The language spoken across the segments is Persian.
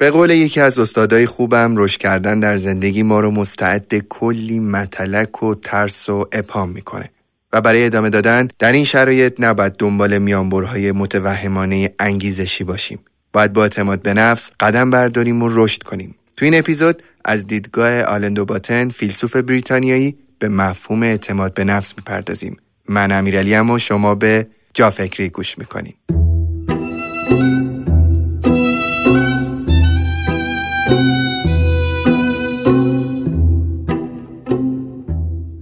به قول یکی از استادای خوبم رشد کردن در زندگی ما رو مستعد کلی متلک و ترس و ابهام می‌کنه. و برای ادامه دادن در این شرایط نباید دنبال میانبرهای متوهمانه انگیزشی باشیم. باید با اعتماد به نفس قدم برداریم و رشد کنیم. تو این اپیزود از دیدگاه آلندو باتن فیلسوف بریتانیایی به مفهوم اعتماد به نفس می‌پردازیم. من امیرعلی و شما به جا فکری گوش می‌کنیم.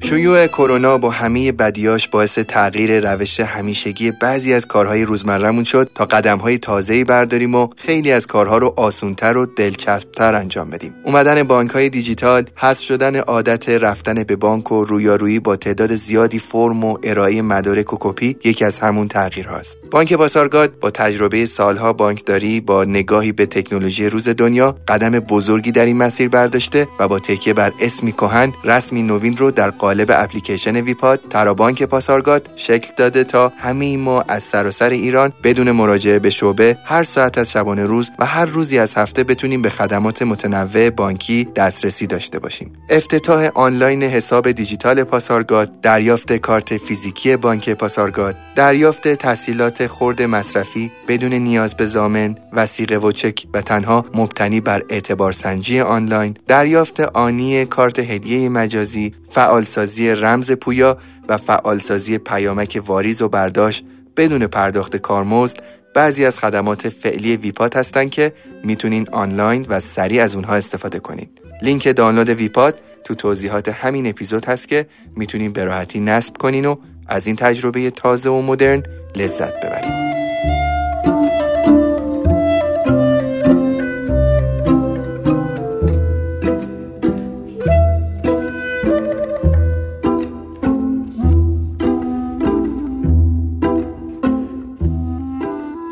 شیوع کرونا با همه بدیاش باعث تغییر روش همیشگی بعضی از کارهای روزمرهمون شد تا قدمهای تازه‌ای برداریم و خیلی از کارها رو آسونتر و دلچسبتر انجام بدیم. اومدن بانکهای دیجیتال، حذف شدن عادت رفتن به بانک و رویارویی با تعداد زیادی فرم و ارائه مدارک و کپی یکی از همون تغییرهاست. بانک پاسارگاد با تجربه سالها بانکداری با نگاهی به تکنولوژی روز دنیا قدم بزرگی در این مسیر برداشته و با تکیه بر اسمی کهن رسمی نوین رو در قالب به اپلیکیشن ویپاد ترابانک پاسارگاد شکل داده تا همه ما از سراسر ایران بدون مراجعه به شعبه هر ساعت از شبانه روز و هر روزی از هفته بتونیم به خدمات متنوع بانکی دسترسی داشته باشیم. افتتاح آنلاین حساب دیجیتال پاسارگاد دریافت کارت فیزیکی بانک پاسارگاد دریافت تحصیلات خرد مصرفی بدون نیاز به زامن وسیقه و چک و تنها مبتنی بر اعتبار سنجی آنلاین دریافت آنی کارت هدیه مجازی فعالسازی رمز پویا و فعالسازی پیامک واریز و برداشت بدون پرداخت کارمزد بعضی از خدمات فعلی ویپات هستند که می‌تونین آنلاین و سریع از اونها استفاده کنید. لینک دانلود ویپات تو توضیحات همین اپیزود هست که می‌تونین به راحتی نصب کنین و از این تجربه تازه و مدرن لذت ببرید.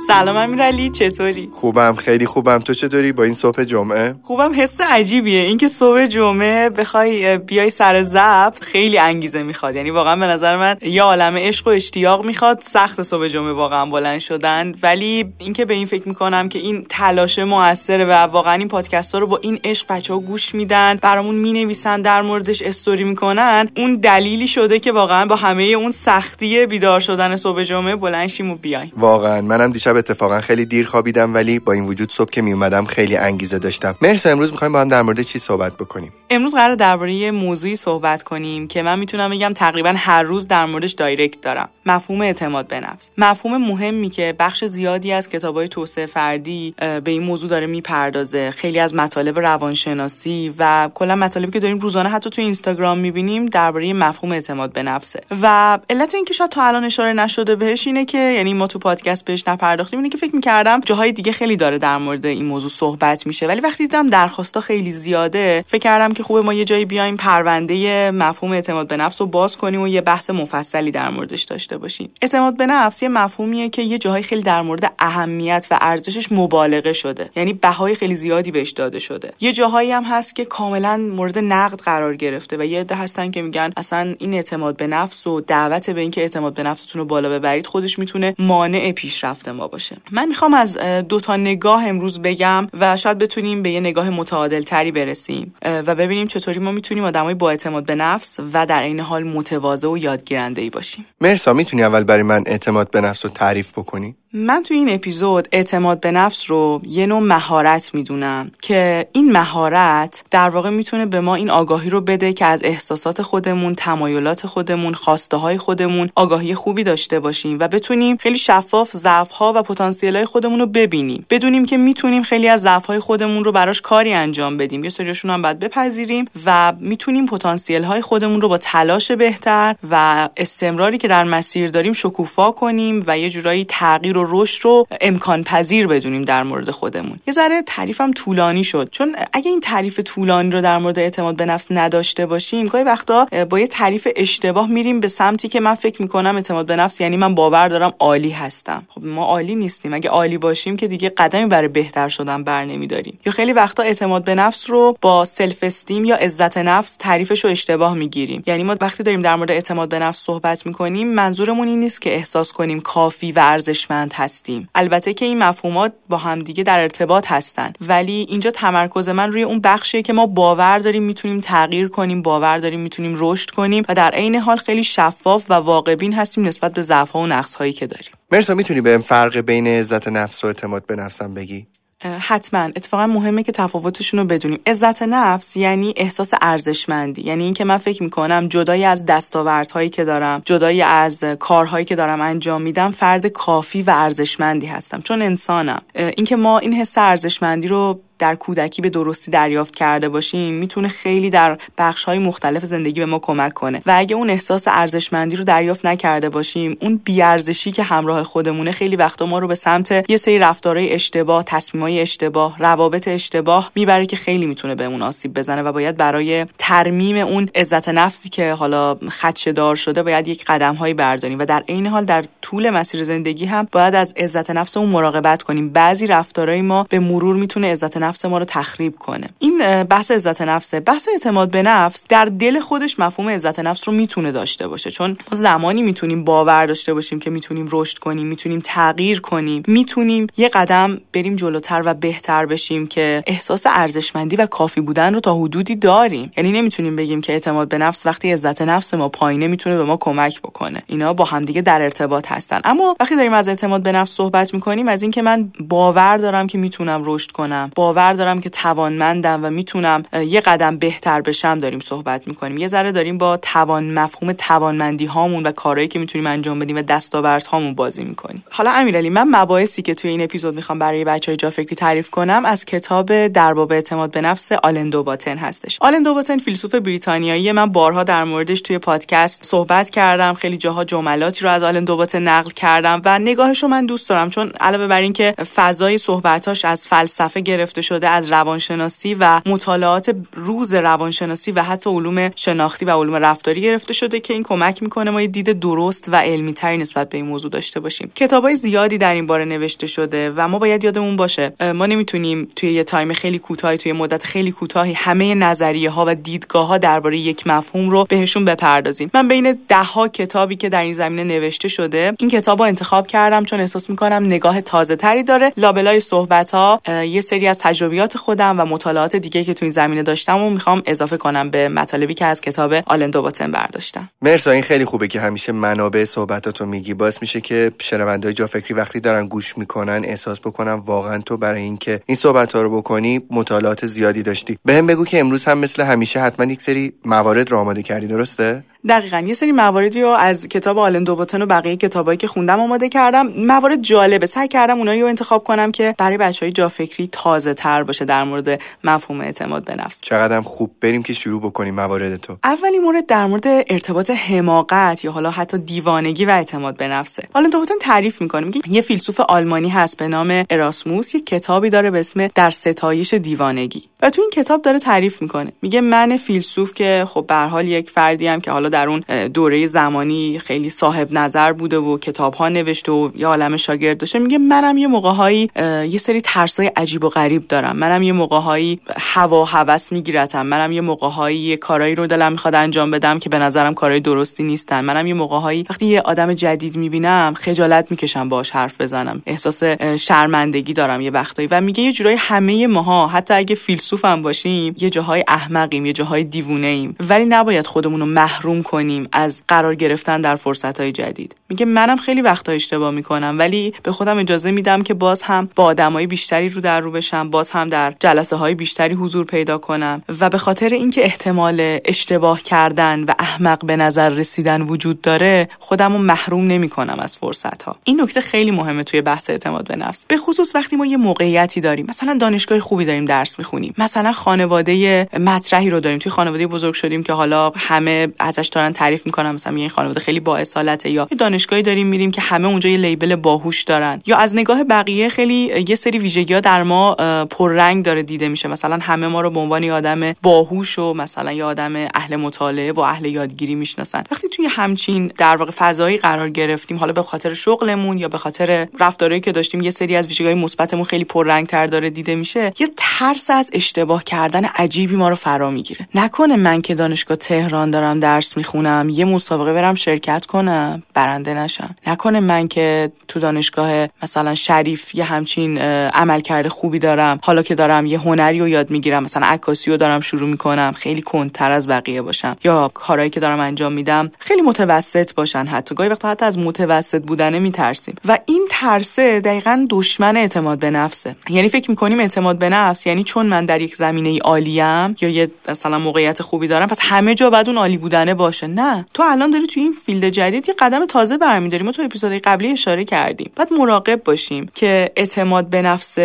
سلام امیرعلی چطوری؟ خوبم خیلی خوبم. تو چطوری؟ با این صبح جمعه؟ خوبم حس عجیبیه. اینکه صبح جمعه بخوای بیای سر ضبط خیلی انگیزه می‌خواد. یعنی واقعا به نظر من یه عالم عشق و اشتیاق می‌خواد سخت صبح جمعه واقعا بلند شدن. ولی اینکه به این فکر می‌کنم که این تلاش موثره و واقعا این پادکست ها رو با این عشق بچه ها گوش میدن برامون می‌نویسن در موردش استوری می‌کنن اون دلیلی شده که واقعا با همه اون سختی بیدار شدن صبح جمعه بلند شیم و بیایم. واقعا. منم دیشب اتفاقا خیلی دیر خوابیدم ولی با این وجود صبح که می اومدم خیلی انگیزه داشتم. مرسی امروز می‌خوایم با هم در مورد چی صحبت بکنیم. امروز قرار درباره موضوعی صحبت کنیم که من می‌تونم بگم تقریبا هر روز در موردش دایرکت دارم. مفهوم اعتماد به نفس. مفهوم مهمی که بخش زیادی از کتابای توسعه فردی به این موضوع داره می‌پردازه. خیلی از مطالب روانشناسی و کلا مطالبی که داریم روزانه حتی تو اینستاگرام می‌بینیم درباره مفهوم اعتماد به نفسه. و علت اینکه شاید تا الان اشاره نشده بهش اینه که یعنی ما تو پادکست بهش نپرداختیم اینه که فکر می‌کردم جاهای دیگه خیلی داره در مورد این موضوع صحبت میشه. ولی وقتی دیدم درخواستا خیلی زیاده فکر کردم که خوبه ما یه جایی بیایم پرونده مفهوم اعتماد به نفس رو باز کنیم و یه بحث مفصلی در موردش داشته باشیم. اعتماد به نفس یه مفهومیه که یه جاهای خیلی در مورد اهمیت و ارزشش مبالغه شده. یعنی بهای خیلی زیادی بهش داده شده. یه جاهایی هم هست که کاملا مورد نقد قرار گرفته و یه عده هستن که میگن اصلا این اعتماد به نفس و دعوت به اینکه اعتماد به نفستون رو بالا ببرید خودش می‌تونه مانع پیشرفت ما باشه. من می‌خوام از دو تا نگاه امروز بگم و شاید بتونیم به یه نگاه متعادل تری برسیم و ببینیم چطوری ما می‌تونیم آدمای با اعتماد به نفس و در این حال متواضع و یادگیرنده ای باشیم. مرسا می‌تونی اول برای من اعتماد به نفس رو تعریف بکنی؟ من تو این اپیزود اعتماد به نفس رو یه نوع مهارت می‌دونم که این مهارت در واقع می‌تونه به ما این آگاهی رو بده که از احساسات خودمون، تمایلات خودمون، خواسته های خودمون آگاهی خوبی داشته باشیم و بتونیم خیلی شفاف ضعف ها و پتانسیل های خودمون رو ببینیم. بدونیم که می‌تونیم خیلی از ضعف های خودمون رو براش کاری انجام بدیم. یه سریاشون هم باید بپذیریم و می‌تونیم پتانسیل های خودمون رو با تلاش بهتر و استمراری که در مسیر داریم شکوفا کنیم و یه جورایی تغییر و رشد رو امکان پذیر بدونیم در مورد خودمون. یه ذره تعریفم طولانی شد. چون اگه این تعریف طولانی رو در مورد اعتماد به نفس نداشته باشیم گاهی وقتا با یه تعریف اشتباه میریم به سمتی که من فکر می‌کنم اعتماد به نفس یعنی من باور دارم عالی هستم. خب ما عالی نیستیم. اگه عالی باشیم که دیگه قدمی برای بهتر شدن بر نمیداریم. یا خیلی وقتا اعتماد به نفس رو با self-esteem یا عزت نفس تعریفش رو اشتباه می‌گیریم. یعنی ما وقتی داریم در مورد اعتماد به نفس صحبت می‌کنیم منظورمون این نیست که احساس کنیم کافی و ارزشمند هستیم. البته که این مفهومات با همدیگه در ارتباط هستن ولی اینجا تمرکز من روی اون بخشیه که ما باور داریم می‌تونیم تغییر کنیم باور داریم می‌تونیم رشد کنیم و در عین حال خیلی شفاف و واقعبین هستیم نسبت به ضعف و نقص هایی که داریم. مرسا می‌تونی به فرق بین عزت نفس و اعتماد به نفسم بگی؟ حتما. اتفاقا مهمه که تفاوتشون رو بدونیم. عزت نفس یعنی احساس ارزشمندی. یعنی اینکه من فکر می‌کنم جدای از دستاوردهایی که دارم جدای از کارهایی که دارم انجام میدم فرد کافی و ارزشمندی هستم. چون انسانم. اینکه ما این حس ارزشمندی رو در کودکی به درستی دریافت کرده باشیم می‌تونه خیلی در بخش های مختلف زندگی به ما کمک کنه. و اگه اون احساس ارزشمندی رو دریافت نکرده باشیم اون بیارزشی که همراه خودمونه خیلی وقتا ما رو به سمت یه سری رفتارهای اشتباه تصمیمای اشتباه روابط اشتباه می‌بره که خیلی می‌تونه بهمون آسیب بزنه و باید برای ترمیم اون عزت نفسی که حالا خدشه دار شده باید یک قدم هایی برداریم. و در عین حال در طول مسیر زندگی هم باید از عزت نفسمون مراقبت کنیم. بعضی رفتارهای ما به مرور می‌تونه عزت نفس ما رو تخریب کنه. این بحث عزت نفسه. بحث اعتماد به نفس در دل خودش مفهوم عزت نفس رو می‌تونه داشته باشه. چون ما زمانی می‌تونیم باور داشته باشیم که می‌تونیم رشد کنیم می‌تونیم تغییر کنیم می‌تونیم یه قدم بریم جلوتر و بهتر بشیم که احساس ارزشمندی و کافی بودن رو تا حدودی داریم. یعنی نمی‌تونیم بگیم که اعتماد به نفس وقتی عزت نفس ما پایینه می‌تونه به ما کمک بکنه. اینا با همدیگه در ارتباط هستن. اما وقتی داریم از اعتماد به نفس صحبت می‌کنیم از اینکه من باور دارم که می‌تونم رشد کنم باور دارم که توانمندم و می‌تونم یه قدم بهتر بشم داریم صحبت می‌کنیم. یه ذره داریم با توان مفهوم توانمندی هامون و کارهایی که می‌تونیم انجام بدیم و دستاورد هامون بازی می‌کنیم. حالا امیرعلی من مباحثی که توی این اپیزود می‌خوام برای بچه های جا فکری تعریف کنم از کتاب در باب اعتماد به نفس آلن دوباتن هستش. آلن دوباتن فیلسوف بریتانیایی من بارها در موردش توی پادکست صحبت کردم خیلی جاها جملاتی رو از آلن دوباتن نقل کردم و نگاهش رو من دوست دارم چون علاوه بر اینکه فضای صحبتاش از فلسفه گرفته شده از روانشناسی و مطالعات روز روانشناسی و حتی علوم شناختی و علوم رفتاری گرفته شده که این کمک می‌کنه ما یه دید درست و علمی تری نسبت به این موضوع داشته باشیم. کتابای زیادی در این باره نوشته شده و ما باید یادمون باشه ما نمی‌تونیم توی یه time خیلی کوتاهی توی مدت خیلی کوتاهی همه نظریه ها و دیدگاه ها درباره یک مفهوم رو بهشون بپردازیم. من بین ده ها کتابی که در این زمینه نوشته شده این کتاب رو انتخاب کردم چون احساس می‌کنم نگاه تازه تری داره. لابلای صحبت ها یه سری از تجربیات خودم و مطالعات دیگه که تو این زمینه داشتم و می‌خوام اضافه کنم به مطالبی که از کتاب آلن دوباتن برداشتم. مرسا این خیلی خوبه که همیشه منابع صحبتاتو میگی. باعث میشه که شنونده‌های جافکری وقتی دارن گوش می‌کنن احساس بکنن واقعا تو برای اینکه این صحبت ها رو بکنی مطالعات زیادی داشتی. بهم بگو که امروز هم مثل همیشه حتما یک سری موارد رو آماده کردی درسته؟ دقیقا یه سری مواردی رو از کتاب آلن دوباتن و بقیه کتابایی که خوندم آماده کردم. موارد جالبه. سعی کردم اونایی رو انتخاب کنم که برای بچه های جافکری تازه تر باشه در مورد مفهوم اعتماد به نفس. چقدر خوب. بریم که شروع بکنیم موارد تو. اولی مورد در مورد ارتباط حماقت یا حالا حتی دیوانگی و اعتماد به نفسه. آلن دوباتن تعریف می‌کنه. میگه یه فیلسوف آلمانی هست به نام اراسموس. یه کتابی داره به اسم در ستایش دیوانگی. و تو این کتاب داره تعریف می‌کنه. میگه من فیلسوف که خب به حال یک فردی هم که حالا در اون دوره زمانی خیلی صاحب نظر بوده و کتاب ها نوشته و یه عالم شاگرد داشته. میگه منم یه موقعهایی یه سری ترسای عجیب و غریب دارم. منم یه موقعهایی هوا هوس میگیرتم. منم یه موقعهایی یه کارایی رو دلم می‌خواد انجام بدم که به نظرم کارهای درستی نیستن. منم یه موقعهایی وقتی یه آدم جدید می‌بینم خجالت می‌کشم باش حرف بزنم. احساس شرمندگی دارم یه وقتایی. و میگه یه جورایی همه ماها حتی اگه فیلسوفم باشیم یه جاهای احمقیم یه جاهای دیوونه ایم ولی نباید خودمون رو محروم کنیم از قرار گرفتن در فرصت های جدید. میگه منم خیلی وقتا اشتباه می‌کنم ولی به خودم اجازه میدم که باز هم با آدمای بیشتری رو در رو بشم باز هم در جلسه های بیشتری حضور پیدا کنم و به خاطر اینکه احتمال اشتباه کردن و احمق به نظر رسیدن وجود داره خودم رو محروم نمی‌کنم از فرصت ها این نکته خیلی مهمه توی بحث اعتماد به نفس. به خصوص وقتی ما یه موقعیتی داریم مثلا دانشگاه خوبی داریم درس می‌خونیم مثلا خانواده مطرحی رو داریم توی خانواده بزرگ شدیم که حالا همه ازش دارن تعریف می‌کنن. مثلا این خانواده خیلی با اصالته یا دانشگاهی داریم میریم که همه اونجا یه لیبل باهوش دارن. یا از نگاه بقیه خیلی یه سری ویژگی ها در ما پررنگ داره دیده میشه. مثلا همه ما رو به عنوان آدم باهوش و مثلا یه آدم اهل مطالعه و اهل یادگیری می‌شناسن. وقتی توی همچین در واقع فضایی قرار گرفتیم حالا به خاطر شغلمون یا به خاطر رفتارهایی که داشتیم یه سری از ویژگی مثبتمون خیلی پررنگ تر داره دیده میشه یه ترس از اشتباه کردن عجیبی ما رو فرا می‌گیره. نکنه من که دانشگاه تهران دارم درس می‌خونم یه مسابقه برم شرکت کنم. برنده نشم. نکنه من که تو دانشگاه مثلا شریف یه همچین عملکرد خوبی دارم. حالا که دارم یه هنری رو یاد می‌گیرم مثلا عکاسی رو دارم شروع می‌کنم. خیلی کنتر از بقیه باشم. یا کارهایی که دارم انجام میدم خیلی متوسط باشن حتی. گاهی وقتا حتی از متوسط بودنه میترسیم. و این ترسه دقیقا دشمن اعتماد به نفسه. یعنی فکر می‌کنیم اعتماد به نفس یعنی چون من در یک زمینه عالیم یا یه مثلا موقعیت خوبی دارم پس همه جا باید اون عالی بودنه باشه. نه تو الان داری تو این field جدید یه قدم تازه برمیداری. ما تو اپیزودهای قبلی اشاره کردیم. باید مراقب باشیم که اعتماد به نفس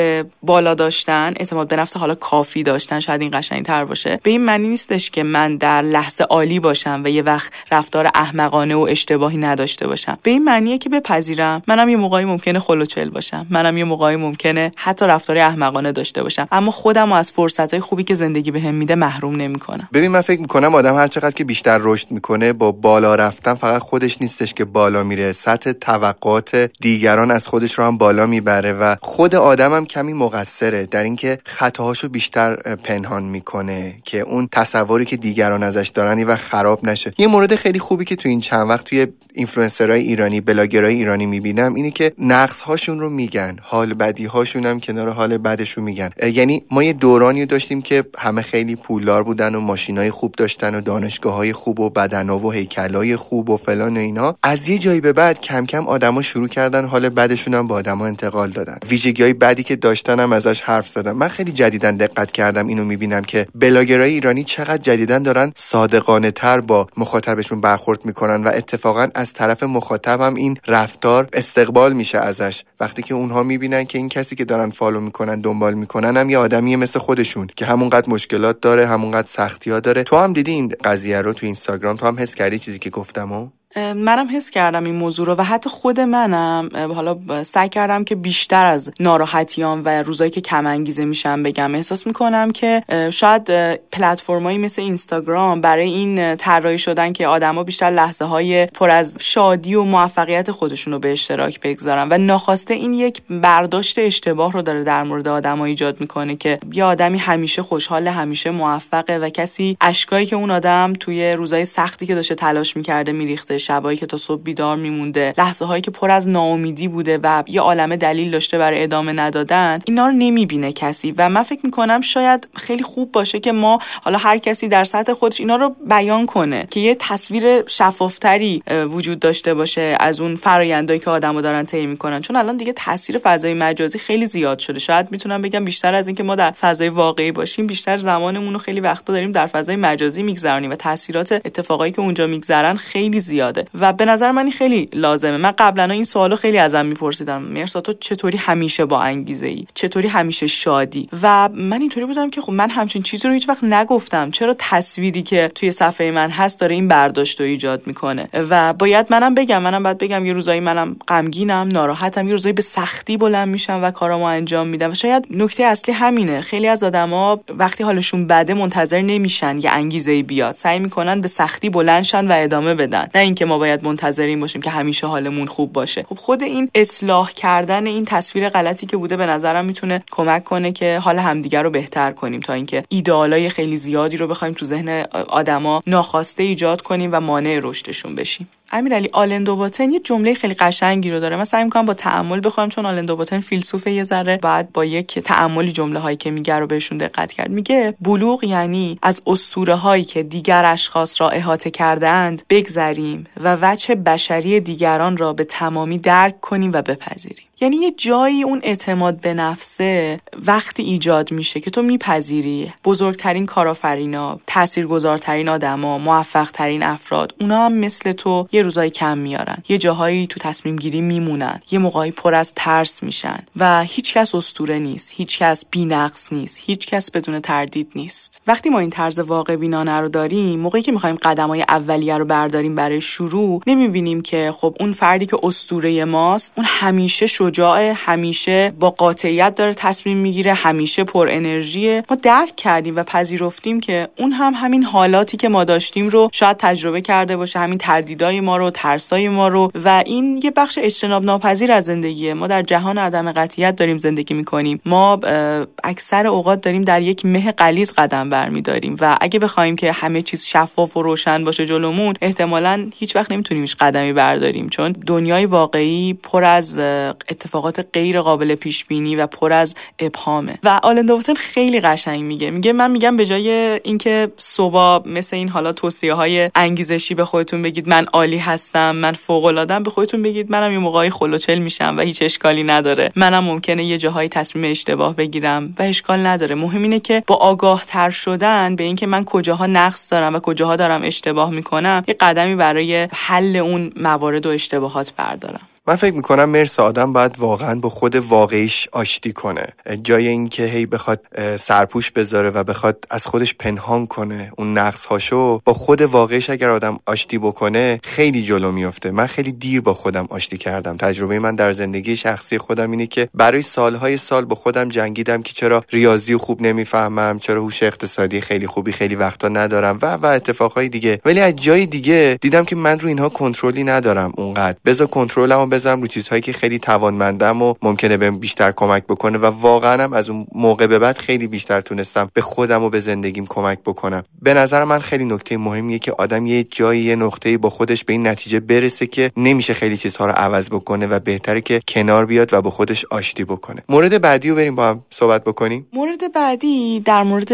بالا داشتن اعتماد به نفس حالا کافی داشتن شاید این قشنگ تر باشه. به این معنی نیستش که من در لحظه عالی باشم و یه وقت رفتار احمقانه و اشتباهی نداشته باشم. به این معنیه که بپذیرم. منم یه موقعی ممکنه خلوچل باشم. منم یه موقعی ممکنه حتی رفتار احمقانه داشته باشم. اما خودم از فرصتهای خوبی که زندگی بهم میده محروم نمی‌کنم. ببین من فکر می‌کنم آدم هر چقدر که بیشتر رشد می‌کنه با بالا رفتن فقط خودش نیستش که بالا میره. سطح توقعات دیگران از خودش رو هم بالا می‌بره و خود آدمم کمی مقصره در اینکه خطاهاشو بیشتر پنهان می‌کنه که اون تصوری که دیگران ازش دارن و خراب نشه. یه مورد خیلی خوبی که تو این چند وقت توی اینفلوئنسرهای ایرانی بلاگرای ایرانی می‌بینم اینه که نقص هاشون رو میگن. حال بدی هاشون هم کنار حال بدشون میگن. یعنی ما یه دورانی داشتیم که همه خیلی پولدار بودن و ماشینای خوب داشتن و دانشگاه های خوب و بدنا و هیکلای خوب و فلان و اینا از یه جایی به بعد کم کم آدما شروع کردن حال بدشون هم به آدما انتقال دادن. ویژگی های بدی که داشتن هم ازش حرف زدن. من خیلی جدیدا دقت کردم اینو می‌بینم که بلاگرای ایرانی چقدر جدیدا دارن صادقانه تر با مخاطبشون برخورد می‌کنن و اتفاقا از طرف مخاطبم این رفتار استقبال میشه ازش. وقتی که اونها می‌بینن که این کسی که دارن follow می‌کنن دنبال می‌کنن هم یه آدمیه مثل خودشون که همونقدر مشکلات داره همونقدر سختی ها داره. تو هم دیدی این قضیه رو تو اینستاگرام؟ تو هم حس کردی چیزی که گفتم منم حس کردم این موضوع رو و حتی خود منم حالا سعی کردم که بیشتر از ناراحتیام و روزایی که کم انگیزه میشم بگم. احساس می‌کنم که شاید پلتفرمایی مثل اینستاگرام برای این طراحی شدن که آدما بیشتر لحظه های پر از شادی و موفقیت خودشون رو به اشتراک بگذارن و ناخواسته این یک برداشت اشتباه رو داره در مورد آدما ایجاد می‌کنه که یه آدمی همیشه خوشحال همیشه موفقه و کسی اشکایی که اون آدم توی روزای سختی که داشته تلاش می‌کرده میریخته شبایی که تا صبح بیدار میمونده لحظه هایی که پر از ناامیدی بوده و یه عالمه دلیل داشته برای ادامه ندادن اینا رو نمی‌بینه کسی. و من فکر می‌کنم شاید خیلی خوب باشه که ما حالا هر کسی در سطح خودش اینا رو بیان کنه که یه تصویر شفافتری وجود داشته باشه از اون فرایندایی که آدمو دارن طی می‌کنن. چون الان دیگه تاثیر فضای مجازی خیلی زیاد شده. شاید می‌تونم بگم بیشتر از اینکه ما در فضای واقعی باشیم بیشتر زمانمون رو خیلی وقتا داریم در فضای مجازی میگذرونیم و تاثیرات اتفاقایی که اونجا میگذرن خیلی زیاده و به نظر من خیلی لازمه. من قبلا این سوالو خیلی ازم میپرسیدم. مرسا تو چطوری همیشه با انگیزه ای چطوری همیشه شادی؟ و من اینطوری بودم که خب من همچین چیزی رو هیچ وقت نگفتم. چرا تصویری که توی صفحه من هست داره این برداشت رو ایجاد می‌کنه؟ و باید منم بگم منم باید بگم یه روزایی منم غمگینم ناراحتم. یه روزایی به سختی بلند میشم و کارامو انجام میدم. و شاید نکته اصلی همینه. خیلی از آدما وقتی حالشون بده منتظر نمیشن یه انگیزه بیاد. سعی می‌کنن به سختی بلندشن و ادامه بدن. نه اینکه ما باید منتظرین باشیم که همیشه حالمون خوب باشه. خب خود این اصلاح کردن این تصویر غلطی که بوده به نظرم می‌تونه کمک کنه که حال همدیگر رو بهتر کنیم تا اینکه ایدئالای خیلی زیادی رو بخوایم تو ذهن آدما ناخواسته ایجاد کنیم و مانع رشدشون بشیم. امیرعلی آلندو باتن یه جمله خیلی قشنگی رو داره. من سعی می‌کنم با تعامل بخوام چون آلندو باتن فیلسوف یه ذره بعد با یک تعاملی جمله هایی که میگه رو بهشون دقت کرد. میگه بلوغ یعنی از اسطوره هایی که دیگر اشخاص را احاطه کردند بگذریم و وجه بشری دیگران را به تمامی درک کنیم و بپذیریم. یعنی یه جایی اون اعتماد به نفسه وقتی ایجاد میشه که تو میپذیری بزرگترین کارآفرینا تاثیرگذارترین آدما موفقترین افراد اونا هم مثل تو یه روزایی کم میارن. یه جاهایی تو تصمیم گیری میمونن. یه موقعی پر از ترس میشن و هیچکس اسطوره نیست. هیچکس بینقص نیست. هیچکس بدون تردید نیست. وقتی ما این طرز واقع بینانه رو داریم موقعی که می‌خوایم قدمای اولیه رو برداریم برای شروع نمی‌بینیم که خب اون فردی که اسطوره ماست اون همیشه شد شجاع همیشه با قاطعیت داره تصمیم می‌گیره همیشه پر انرژیه ما درک کردیم و پذیرفتیم که اون هم همین حالاتی که ما داشتیم رو شاید تجربه کرده باشه همین تردیدای ما رو ترسای ما رو و این یه بخش اجتناب ناپذیر از زندگیه ما در جهان عدم قطعیت داریم زندگی می‌کنیم. ما اکثر اوقات داریم در یک مه قلیز قدم برمیداریم و اگه بخوایم که همه چیز شفاف و روشن باشه جلومون احتمالا هیچ وقت نمی‌تونیم هیچ قدمی برداریم. چون دنیای واقعی پر از اتفاقات غیر قابل پیش بینی و پر از ابهامه. و آلن خیلی قشنگ میگه. میگه من میگم به جای اینکه صبح مثل این حالا توصیه های انگیزشی به خودتون بگید من عالی هستم من فوق العادم به خودتون بگید منم یه موقعی خلوچل میشم و هیچ اشکالی نداره. منم ممکنه یه جاهایی تصمیم اشتباه بگیرم و اشکال نداره. مهم اینه که با آگاه تر شدن به اینکه من کجاها نقص دارم و کجاها دارم اشتباه می‌کنم یه قدمی برای حل اون موارد و اشتباهات بردارم. من فکر می‌کنم مرس آدم باید واقعا با خود واقعیش آشتی کنه. جای اینکه هی بخواد سرپوش بذاره و بخواد از خودش پنهان کنه اون نقص هاشو با خود واقعیش اگر آدم آشتی بکنه خیلی جلو میافته. من خیلی دیر با خودم آشتی کردم. تجربه من در زندگی شخصی خودم اینه که برای سالهای سال با خودم جنگیدم که چرا ریاضی خوب نمی‌فهمم چرا هوش اقتصادی خیلی خوبی خیلی وقتا ندارم و و اتفاقهای دیگه. ولی از جای دیگه دیدم که من رو اینها کنترلی ندارم اونقدر. بذار کنترلمو بزنم رو چیزهایی که خیلی توانمندم و ممکنه بهم بیشتر کمک بکنه و واقعا هم از اون موقع به بعد خیلی بیشتر تونستم به خودم و به زندگیم کمک بکنم. به نظر من خیلی نکته مهمیه که آدم یه جایی یه نقطه‌ای با خودش به این نتیجه برسه که نمیشه خیلی چیزها رو عوض بکنه و بهتره که کنار بیاد و با خودش آشتی بکنه. مورد بعدی رو بریم با هم صحبت بکنیم. مورد بعدی در مورد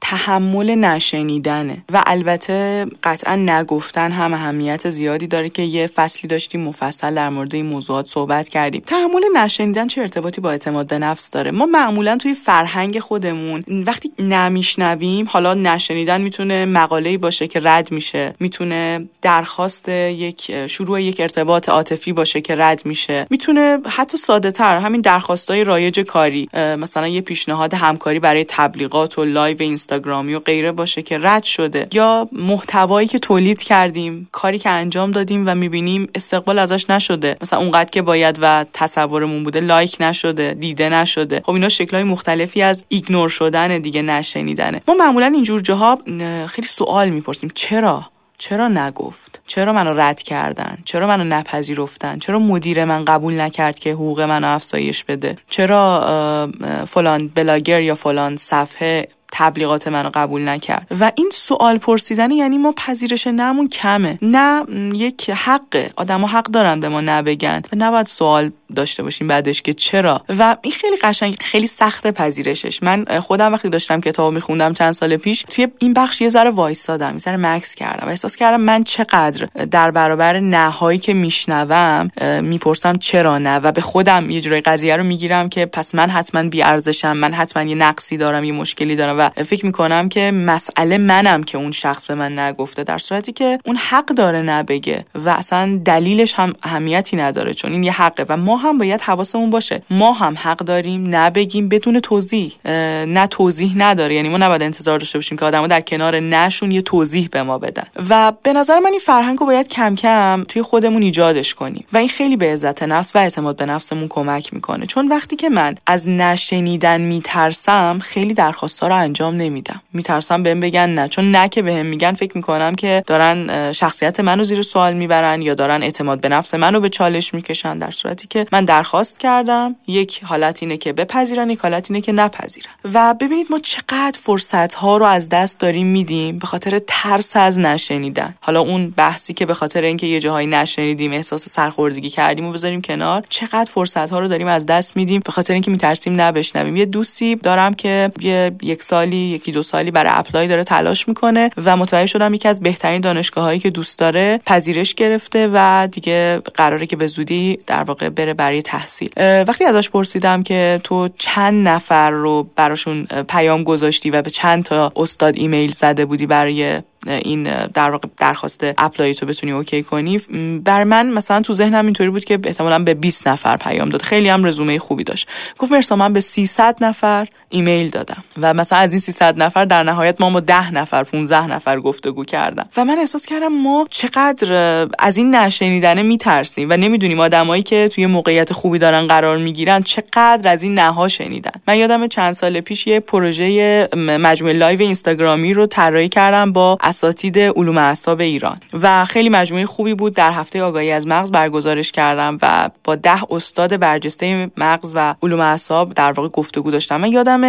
تحمل نشنیدنه. و البته قطعا نگفتن هم اهمیت زیادی داره که یه فصلی داشتیم مفصل در مورد این موضوعات صحبت کردیم. تحمل نشنیدن چه ارتباطی با اعتماد به نفس داره؟ ما معمولا توی فرهنگ خودمون وقتی نمیشنویم حالا نشنیدن می‌تونه مقاله‌ای باشه که رد میشه. می‌تونه درخواست یک شروع یک ارتباط عاطفی باشه که رد میشه. می‌تونه حتی ساده تر همین درخواستای رایج کاری مثلا یه پیشنهاد همکاری برای تبلیغات و live اینستاگرامی و غیره باشه که رد شده. یا محتوایی که تولید کردیم کاری که انجام دادیم و می‌بینیم استقبال ازش نشده. مثلا اونقدر که باید و تصورمون بوده like نشده دیده نشده. خب اینا شکلهای مختلفی از ignore شدن دیگه نه شنیدنه ما معمولا اینجور جاها خیلی سوال می‌پرسیم. چرا؟ چرا نگفت؟ چرا منو رد کردن؟ چرا منو نپذیرفتن؟ چرا مدیر من قبول نکرد که حقوق منو افزایش بده؟ چرا فلان بلاگر یا فلان صفحه تبلیغات منو قبول نکرد. و این سوال پرسیدن یعنی ما پذیرش نمون کمه. نه یک حقه آدما حق دارن به ما نبگن. و نباید سوال داشته باشیم بعدش که چرا؟ و این خیلی قشنگ خیلی سخت پذیرشش. من خودم وقتی داشتم کتاب میخوندم چند سال پیش توی این بخش یه ذره وایسادم یه ذره مکس کردم. و احساس کردم من چقدر در برابر نهایی که میشنوم می‌پرسم چرا نه؟ و به خودم یه جورای قضیه رو می‌گیرم که پس من حتما بی ارزشم من حتما یه نقصی دارم یه مشکلی دارم. و فکر می‌کنم که مسئله منم که اون شخص به من نگفته در صورتی که اون حق داره نبگه. و اصلا دلیلش هم اهمیتی نداره چون این یه حقه. و ما هم باید حواسمون باشه. ما هم حق داریم نبگیم بدون توضیح. نه توضیح نداره. یعنی ما نباید انتظار داشته باشیم که آدما در کنار نشون یه توضیح به ما بدن. و به نظر من این فرهنگ رو باید کم کم توی خودمون ایجادش کنیم. و این خیلی به عزت نفس و اعتماد به نفسمون کمک می‌کنه. چون وقتی که من از نشنیدن میترسم خیلی درخواستها رو انجام نمیدم. میترسم بهم بگن نه. چون نه که بهم میگن فکر می‌کنم که دارن شخصیت منو زیر سوال می‌برن یا دارن اعتماد به نفس منو به چالش می‌کشن. در صورتی که من درخواست کردم. یک حالت اینه که بپذیرن یک حالت اینه که نپذیرن. و ببینید ما چقدر فرصت ها رو از دست داریم میدیم. به خاطر ترس از نشنیدن. حالا اون بحثی که به خاطر اینکه یه جاهایی نشنیدیم احساس سرخوردگی کردیم و بذاریم کنار چقدر فرصت ها رو داریم از دست میدیم. به خاطر اینکه میترسیم نبشنویم. یه دوستی دارم که یه یک سالی یکی دو سالی برای اپلای داره تلاش می‌کنه و متوجه شدم یکی از بهترین دانشگاه هایی که دوست داره پذیرش گرفته و دیگه قراره که به زودی در واقع بره برای تحصیل. وقتی ازش پرسیدم که تو چند نفر رو براشون پیام گذاشتی و به چند تا استاد ایمیل زده بودی برای این در واقع درخواست apply تو بتونی OK کنی. بعد من مثلا تو ذهنم اینطوری بود که احتمالا به 20 نفر پیام داد. خیلی هم رزومه خوبی داشت. گفت مرسا من به 300 نفر ایمیل دادم. و مثلا از این 300 نفر در نهایت ما با 10 نفر 15 نفر گفتگو کردم. و من احساس کردم ما چقدر از این نه شنیدنه میترسیم و نمی‌دونیم آدمایی که توی موقعیت خوبی دارن قرار می‌گیرن چقدر از این نها شنیدن. من یادم چند سال پیش یه پروژه مجموعه live اینستاگرامی رو طراحی کردم با اساتید علوم اعصاب ایران. و خیلی مجموعه خوبی بود. در هفته آگاهی از مغز برگزارش کردم و با ده استاد برجسته مغز و علوم اعصاب در واقع گفتگو داشتم. من یادم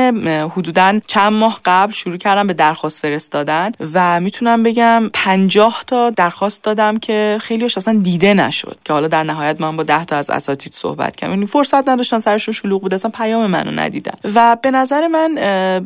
حدودا چند ماه قبل شروع کردم به درخواست فرستادن و می‌تونم بگم 50 تا درخواست دادم که خیلیش اصلا دیده نشد که حالا در نهایت من با 10 تا از اساتید صحبت کردم. یعنی فرصت نداشتن سرشون شلوغ بود اصلا پیام منو ندیدن. و به نظر من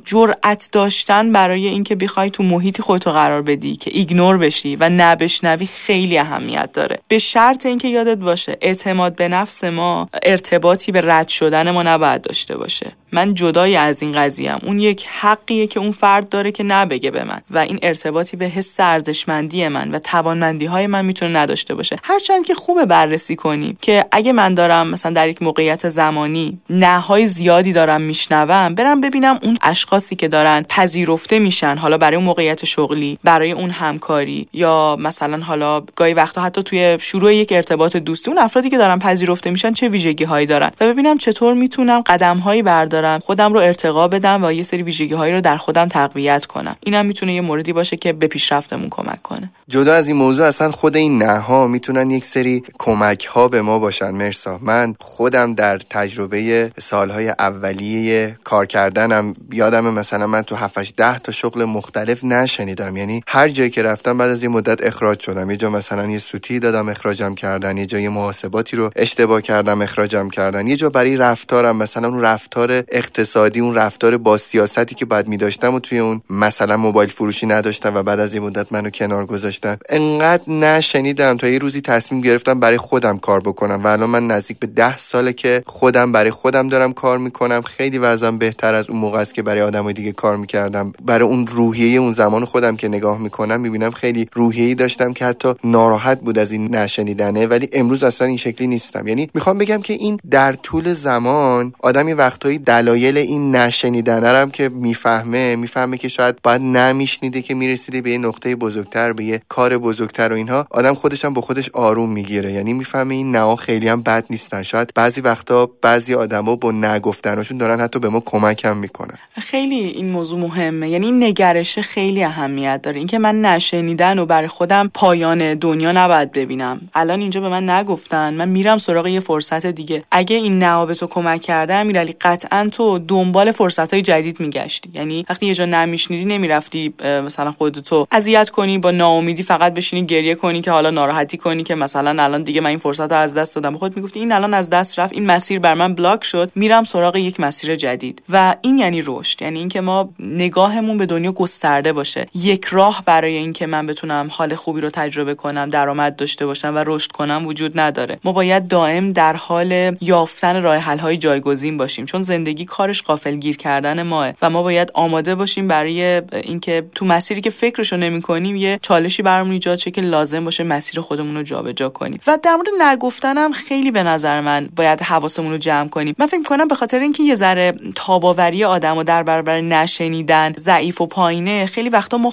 جرأت داشتن برای اینکه بخوای تو محیطی خودتو قرار بدی که ایگنور بشی و نبشنوی خیلی اهمیت داره. به شرط اینکه یادت باشه اعتماد به نفس ما ارتباطی به رد شدن ما نباید داشته باشه. من جدای از این قضیه اون یک حقیه که اون فرد داره که نبگه به من. و این ارتباطی به حس ارزشمندی من و توانمندی های من می‌تونه نداشته باشه. هرچند که خوبه بررسی کنیم که اگه من دارم مثلا در یک موقعیت زمانی نهای زیادی دارم میشنوم برم ببینم اون اشخاصی که دارن پذیرفته میشن حالا برای اون موقعیت شغلی اون همکاری یا مثلا حالا گاهی وقتا حتی توی شروع یک ارتباط دوستی اون افرادی که دارن پذیرفته میشن چه ویژگی هایی دارن و ببینم چطور می‌تونم قدم هایی بردارم خودم رو ارتقا بدم و یه سری ویژگی هایی رو در خودم تقویت کنم. اینم می‌تونه یه موردی باشه که به پیشرفتمون کمک کنه. جدا از این موضوع اصلا خود این نها می‌تونن یک سری کمک ها به ما باشن. مرسا من خودم در تجربه سالهای اولیه کار کردنم یادم مثلا من تو 7 ده تا شغل مختلف نشنیدم. یعنی هر جایی که رفتم بعد از یه مدت اخراج شدم. یه جا مثلا یه سوتی دادم اخراجم کردن یه جای محاسباتی رو اشتباه کردم اخراجم کردن. یه جا برای رفتارم مثلا اون رفتار اقتصادی اون رفتار با سیاستی که بعد می داشتم و توی اون مثلا موبایل فروشی نداشتم و بعد از یه مدت منو کنار گذاشتن. انقدر نشنیدم تا یه روزی تصمیم گرفتم برای خودم کار بکنم و الان من نزدیک به ده ساله که خودم برای خودم دارم کار می‌کنم. خیلی وضعم بهتر از اون موقع است که برای آدمای دیگه کار می‌کردم. برای اون روحیه اون زمان خودم که نگاه می‌کنم می‌بینم خیلی روحیه‌ای داشتم که حتی ناراحت بود از این نشنیدنه ولی امروز اصلا این شکلی نیستم. یعنی می‌خوام بگم که این در طول زمان آدمی وقتایی دلایل این نشنیدنه رو که می‌فهمه می‌فهمه که شاید باید نمیشنیده که می‌رسیده به یه نقطه بزرگتر به یه کار بزرگتر و اینها آدم خودش هم با خودش آروم می‌گیره. یعنی می‌فهمه این نه خیلی هم بد نیستن. شاید بعضی وقتا بعضی آدما با نگفتنشون دارن حتی به ما کمک هم می‌کنن. خیلی این موضوع مهمه. یعنی نگرش خیلی اهمیت داره. اینکه من نشنیدن و برای خودم پایان دنیا نباید ببینم. الان اینجا به من نگفتن. من میرم سراغ یه فرصت دیگه. اگه این به تو کمک کرده امیرعلی قطعا تو دنبال فرصت های جدید میگشتی. یعنی وقتی یه جا نمیشنیدی نمی‌رفتی مثلا خودتو اذیت کنی با ناامیدی فقط بشینی گریه کنی که حالا ناراحتی کنی که مثلا الان دیگه من این فرصت رو از دست دادم. خود می‌گفتی این الان از دست رفت این مسیر بر من بلاک شد میرم سراغ یک مسیر جدید. و این یعنی رشد. یعنی اینکه ما نگاهمون به دنیا گسترده باشه. یک راه برای اینکه من بتونم حال خوبی رو تجربه کنم درآمد داشته باشم و رشد کنم وجود نداره. ما باید دائم در حال یافتن راه حل های جایگزین باشیم چون زندگی کارش گیر کردن ماه و ما باید آماده باشیم برای اینکه تو مسیری که فکرشو نمی کنیم یه چالشی برامون ایجاد شه که لازم باشه مسیر خودمون رو جابجا کنیم. و در مورد نگفتنم خیلی به نظر من باید حواسمون رو جمع کنیم. من فکر کنم به خاطر اینکه یه ذره تاباوری آدم و در برابر نشنیدن ضعیف و پایینه خیلی وقتا ما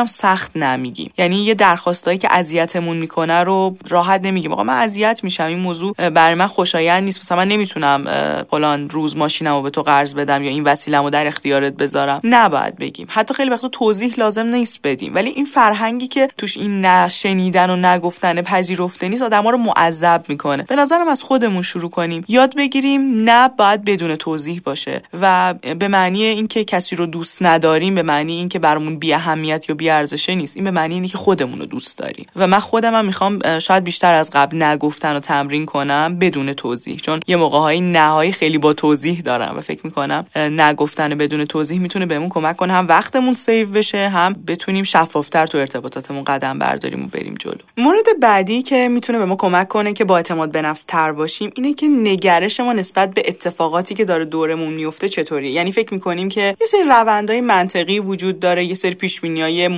خودمونم سخت نمیگیم. یعنی یه درخواستایی که اذیتمون می‌کنه رو راحت نمیگیم. آقا من اذیت میشم این موضوع برای من خوشایند نیست. مثلا من نمی‌تونم فلان روز ماشینمو به تو قرض بدم یا این وسیله‌مو در اختیارت بذارم. نباید بگیم. حتی خیلی وقتا توضیح لازم نیست بدیم. ولی این فرهنگی که توش این نه شنیدن و نه گفتن پذیرفته نیست آدما رو معذب می‌کنه. به نظرم از خودمون شروع کنیم. یاد بگیریم نه باید بدون توضیح باشه. و به معنی اینکه کسی رو دوست نداریم به معنی اینکه برامون بی اهمیت یا بی ارزشه نیست. این به معنی اینه که خودمون رو دوست داریم. و من خودم هم می‌خوام شاید بیشتر از قبل نه گفتن و تمرین کنم بدون توضیح. چون یه موقع های نه های خیلی با توضیح دارم و فکر می‌کنم نه گفتن بدون توضیح می‌تونه بهمون کمک کنه. هم وقتمون save بشه هم بتونیم شفافتر تو ارتباطاتمون قدم برداریم و بریم جلو. مورد بعدی که می‌تونه به ما کمک کنه که با اعتماد به نفس تر باشیم اینه که نگرش ما نسبت به اتفاقاتی که داره دورمون میفته چطوریه؟ یعنی فکر می‌کنیم که یه سری روندهای منطقی وجود داره یه سری پیش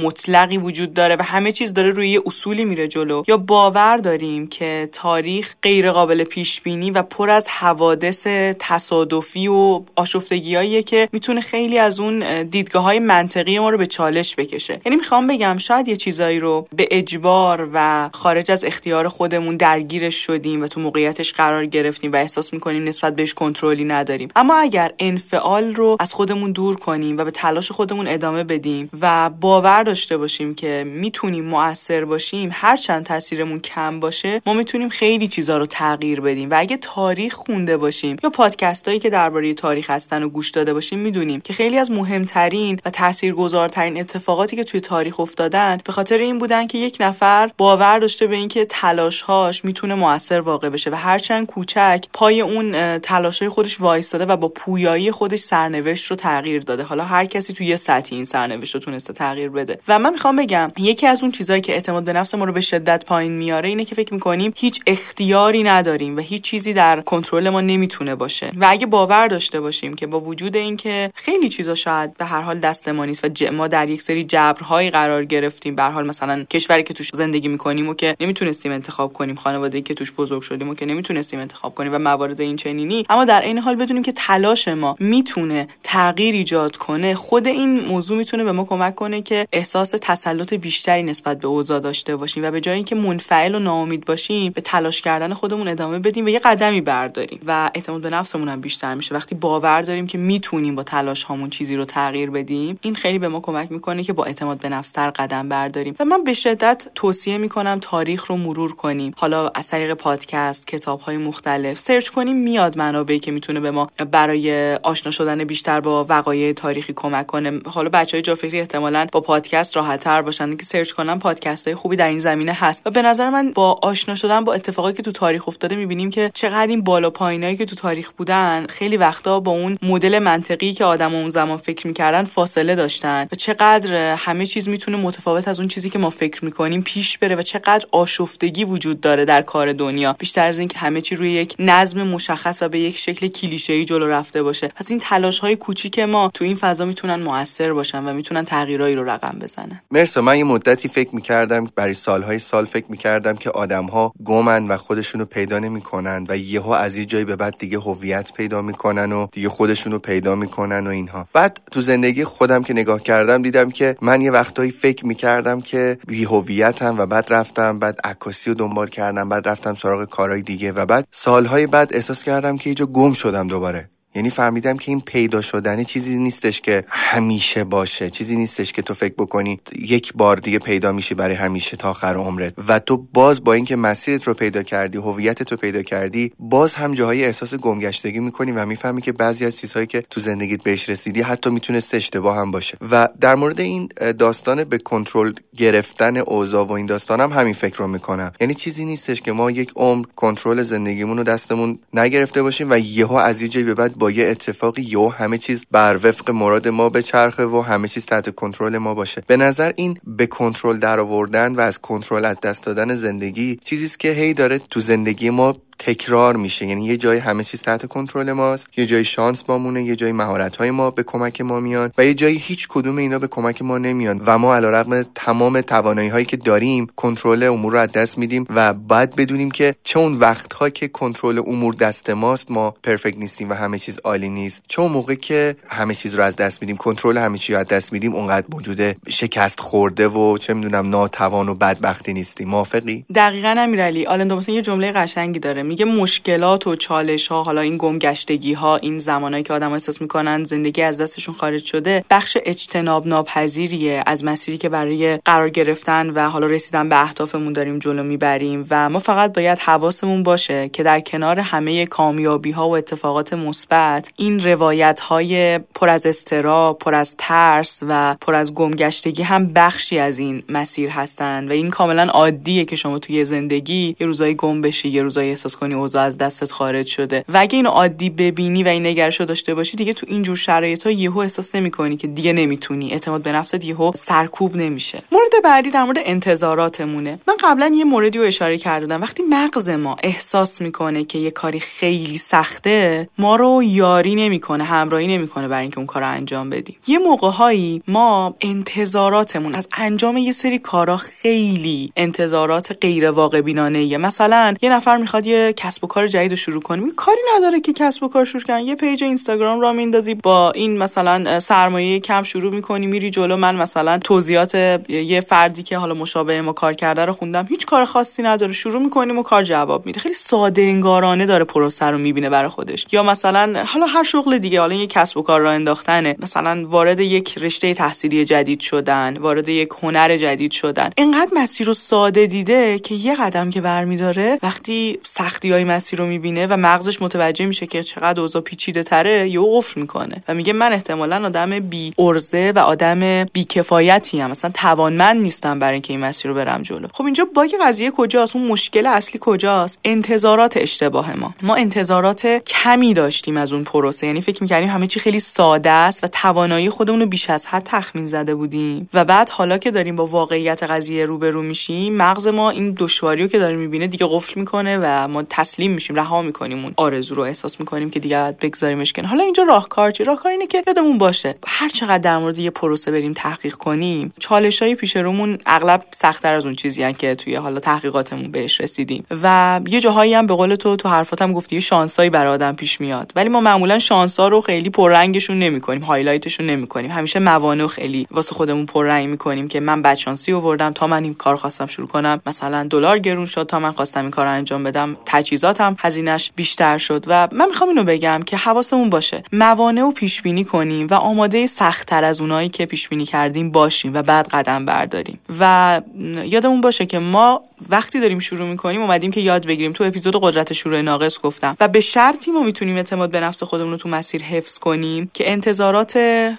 مطلقی وجود داره و همه چیز داره روی یه اصولی میره جلو. یا باور داریم که تاریخ غیر قابل پیش بینی و پر از حوادث تصادفی و آشفتگیاییه که می‌تونه خیلی از اون دیدگاه های منطقی ما رو به چالش بکشه. یعنی می‌خوام بگم شاید یه چیزایی رو به اجبار و خارج از اختیار خودمون درگیرش شدیم و تو موقعیتش قرار گرفتیم و احساس می‌کنیم نسبت بهش کنترلی نداریم. اما اگر انفعال رو از خودمون دور کنیم و به تلاش خودمون ادامه بدیم و باور داشته باشیم که می‌تونیم مؤثر باشیم هر چند تاثیرمون کم باشه ما می‌تونیم خیلی چیزا رو تغییر بدیم. و اگه تاریخ خونده باشیم یا پادکست هایی که درباره تاریخ هستن و گوش داده باشیم می‌دونیم که خیلی از مهمترین و تاثیرگذارترین اتفاقاتی که توی تاریخ افتادن به خاطر این بودن که یک نفر باور داشته به اینکه تلاشهاش می‌تونه موثر واقع بشه و هرچند کوچک پای اون تلاشهای خودش وایستاده و با پویایی خودش سرنوشت رو تغییر داده. حالا هر کسی توی یه سطحی این سرنوشت رو تونسته تغییر بده. و من می‌خوام بگم یکی از اون چیزهایی که اعتماد به نفس ما رو به شدت پایین میاره اینه که فکر می‌کنیم هیچ اختیاری نداریم و هیچ چیزی در کنترل ما نمی‌تونه باشه. و اگه باور داشته باشیم که با وجود اینکه خیلی چیزا شاید به هر حال دست ما نیست و ما در یک سری جبرهایی قرار گرفتیم به حال مثلا کشوری که توش زندگی می‌کنیم و که نمی‌تونستیم انتخاب کنیم خانواده‌ای که توش بزرگ شدیم و که نمی‌تونستیم انتخاب کنیم و موارد این چنینی. اما در این حال بدونیم که تلاش ما می‌تونه تغییر ایجاد کنه. خود این موضوع می‌تونه به ما کمک کنه که احساس تسلط بیشتری نسبت به اوضاع داشته باشیم و به جای اینکه منفعل و ناامید باشیم به تلاش کردن خودمون ادامه بدیم و یه قدمی برداریم. و اعتماد به نفسمون هم بیشتر میشه. وقتی باور داریم که می‌تونیم با تلاش هامون چیزی رو تغییر بدیم این خیلی به ما کمک می‌کنه که با اعتماد به نفس تر قدم برداریم. و من به شدت توصیه می‌کنم تاریخ رو مرور کنیم. حالا از طریق پادکست کتاب های مختلف سرچ کنیم میاد منابعی که می‌تونه به ما برای آشنا شدن بیشتر با وقایع تاریخی کمک کنه. حالا بچه های جافکری احتمالا با پادکست راحت تر باشن که سرچ کنن پادکست های خوبی در این زمینه هست. و به نظر من با آشنا شدن با اتفاقایی که تو تاریخ افتاده می‌بینیم که چقدر این بالا پایینایی که تو تاریخ بودن خیلی وقتا با اون مدل منطقی که آدم اون زمان فکر می‌کردن فاصله داشتن. و چقدر همه چیز می‌تونه متفاوت از اون چیزی که ما فکر می‌کنیم پیش بره و چقدر آشفتگی وجود داره در کار دنیا. بیشتر از اینکه همه چی روی یک نظم مشخص و به یک شکل کلیشه‌ای جلو رفته باشه. پس این تلاش های کوچیک ما تو این فضا می‌تونن موثر باشن و می‌تونن تغییرایی رو رقم بزنن. مرسا من یه مدتی فکر می‌کردم برای سالهای سال فکر می‌کردم که آدم ها گمن و خودشونو پیدا نمی‌کنن و یهو از این جایی به بعد دیگه هویت پیدا می‌کنن و دیگه خودشونو پیدا می‌کنن و اینها. بعد تو زندگی خودم که نگاه کردم دیدم که من یه وقتایی فکر می‌کردم که بی هویتم و بعد رفتم بعد عکاسی رو دنبال کردم بعد رفتم سراغ کارهای دیگه و بعد سالهای بعد احساس کردم که اینجا گم شدم دوباره. یعنی فهمیدم که این پیدا شدن چیزی نیستش که همیشه باشه چیزی نیستش که تو فکر بکنی یک بار دیگه پیدا میشی برای همیشه تا آخر عمرت. و تو باز با اینکه مسیرت رو پیدا کردی هویتت رو پیدا کردی باز هم جاهای احساس گمگشتگی می‌کنی و می‌فهمی که بعضی از چیزهایی که تو زندگیت بهش رسیدی حتی می‌تونست اشتباه هم باشه. و در مورد این داستان به کنترل گرفتن اوضاع و این داستانم هم همین فکر رو می‌کنم. یعنی چیزی نیستش که ما یک عمر کنترل زندگیمون رو دستمون نگرفته باشیم و یهو از یه به بعد با یه اتفاقی یو همه چیز بر وفق مراد ما به چرخه و همه چیز تحت کنترل ما باشه. به نظر این به کنترل در آوردن و از کنترل از دست دادن زندگی چیزی است که هی داره تو زندگی ما تکرار میشه. یعنی یه جای همه چیز تحت کنترل ماست یه جای شانس بامونه یه جای مهارت های ما به کمک ما میان و یه جایی هیچ کدوم اینا به کمک ما نمیان و ما علیرغم تمام توانایی هایی که داریم کنترل امور رو از دست میدیم و بعد بدونیم که چه اون وقت ها که کنترل امور دست ماست ما پرفکت نیستیم و همه چیز عالی نیست. چه اون موقع که همه چیز رو از دست میدیم کنترل همه چیز رو از دست میدیم اونقدر وجود شکست خورده و چه می‌دونم ناتوان و بدبختی نیستیم. موافقی؟ دقیقاً امیرعلی آلن یه جمله قشنگی داره. میگه مشکلات و چالش ها حالا این گمگشتگی ها این زمانهایی که آدم احساس می‌کنن زندگی از دستشون خارج شده بخش اجتناب ناپذیریه از مسیری که برای قرار گرفتن و حالا رسیدن به اهدافمون داریم جلو می‌بریم و ما فقط باید حواسمون باشه که در کنار همه کامیابی ها و اتفاقات مثبت این روایت های پر از استرا پر از ترس و پر از گمگشتگی هم بخشی از این مسیر هستن و این کاملا عادیه که شما توی زندگی یه روزایی گم بشی یه روزایی احساس کنی اوضاع از دستت خارج شده. و اگه اینو عادی ببینی و این نگرش رو داشته باشی دیگه تو اینجور شرایط ها یهو احساس نمی‌کنی که دیگه نمی‌تونی. اعتماد به نفست یهو سرکوب نمیشه. مورد بعدی در مورد انتظاراتمونه. من قبلا یه موردی رو اشاره کردم وقتی مغز ما احساس می‌کنه که یه کاری خیلی سخته ما رو یاری نمی‌کنه همراهی نمی‌کنه برای اینکه اون کار رو انجام بدیم. یه موقع هایی ما انتظاراتمون از انجام یه سری کارا خیلی انتظارات غیر واقع بینانه مثلا یه نفر می‌خواد یه کسب و کار جدید شروع کنه کاری نداره که کسب و کار شروع کنه یه پیج اینستاگرام را میندازی با این مثلا سرمایه کم شروع می‌کنی میری جلو. من مثلا توضیحات یه فردی که حالا مشابه ما کار کرده رو خوندم. هیچ کار خاصی نداره. شروع می‌کنیم و کار جواب میده. خیلی ساده انگارانه داره پروسه رو می‌بینه برای خودش. یا مثلا حالا هر شغل دیگه حالا یه کسب و کار را انداختنه. مثلا وارد یک رشته تحصیلی جدید شدن وارد یک هنر جدید شدن. اینقدر مسیر رو ساده دیده که یه قدم که برمیداره وقتی سختی های مسیر رو می‌بینه و مغزش متوجه میشه که چقدر اوضاع پیچیده تره یه قفل می‌کنه و میگه من احتمالا آدم بی ارزه و آدم بی کفایتی هم مثلا توانمند نیستم برای اینکه این مسیر رو برم جلو. خب اینجا باگ قضیه کجاست؟ اون مشکل اصلی کجاست؟ انتظارات اشتباه ما. ما انتظارات کمی داشتیم از اون پروسه. یعنی فکر می‌کردیم همه چی خیلی ساده است و توانایی خودمون رو بیش از حد تخمین زده بودیم. و بعد حالا که داریم با واقعیت قضیه روبرو میشیم مغز ما این دشواری رو که داره می‌بینه دیگه قفل می‌کنه و ما تسلیم میشیم رها می‌کنیم اون آرزو رو احساس می‌کنیم که دیگه بگذاریمش کنه حالا اینجا راهکار چی؟ راهکار اینه که یادمون باشه هر چقدر در مورد یه پروسه بریم تحقیق کنیم چالش های پیش رومون اغلب سختتر از اون چیزی که توی حالا تحقیقاتمون بهش رسیدیم. و یه جاهایی هم به قول تو تو حرفاتم گفتی شانسایی برای آدم پیش میاد. ولی ما معمولا شانسا رو خیلی پررنگشون نمی‌کنیم هایلایتشون نمی‌کنیم. همیشه موانع خیلی واسه خودمون پررنگ می‌کنیم که من بچانسی آوردم تا من این کار خواستم شروع کنم. مثلا دلار گرون شد تا من خواستم این کار انجام بدم. تجهیزاتم هزینهش بیشتر شد و من می‌خوام اینو بگم که حواسمون باشه. موانع و پیش بینی کنیم و آماده سختتر از اونایی که پیش بینی کردیم باشیم و بعد قدم برداریم. و یادمون باشه که ما وقتی داریم شروع می‌کنیم اومدیم که یاد بگیریم. تو اپیزود قدرت شروع ناقص گفتم. و به شرطی ما می‌تونیم اعتماد به نفس خودمون رو تو مسیر حفظ کنیم که انتظارات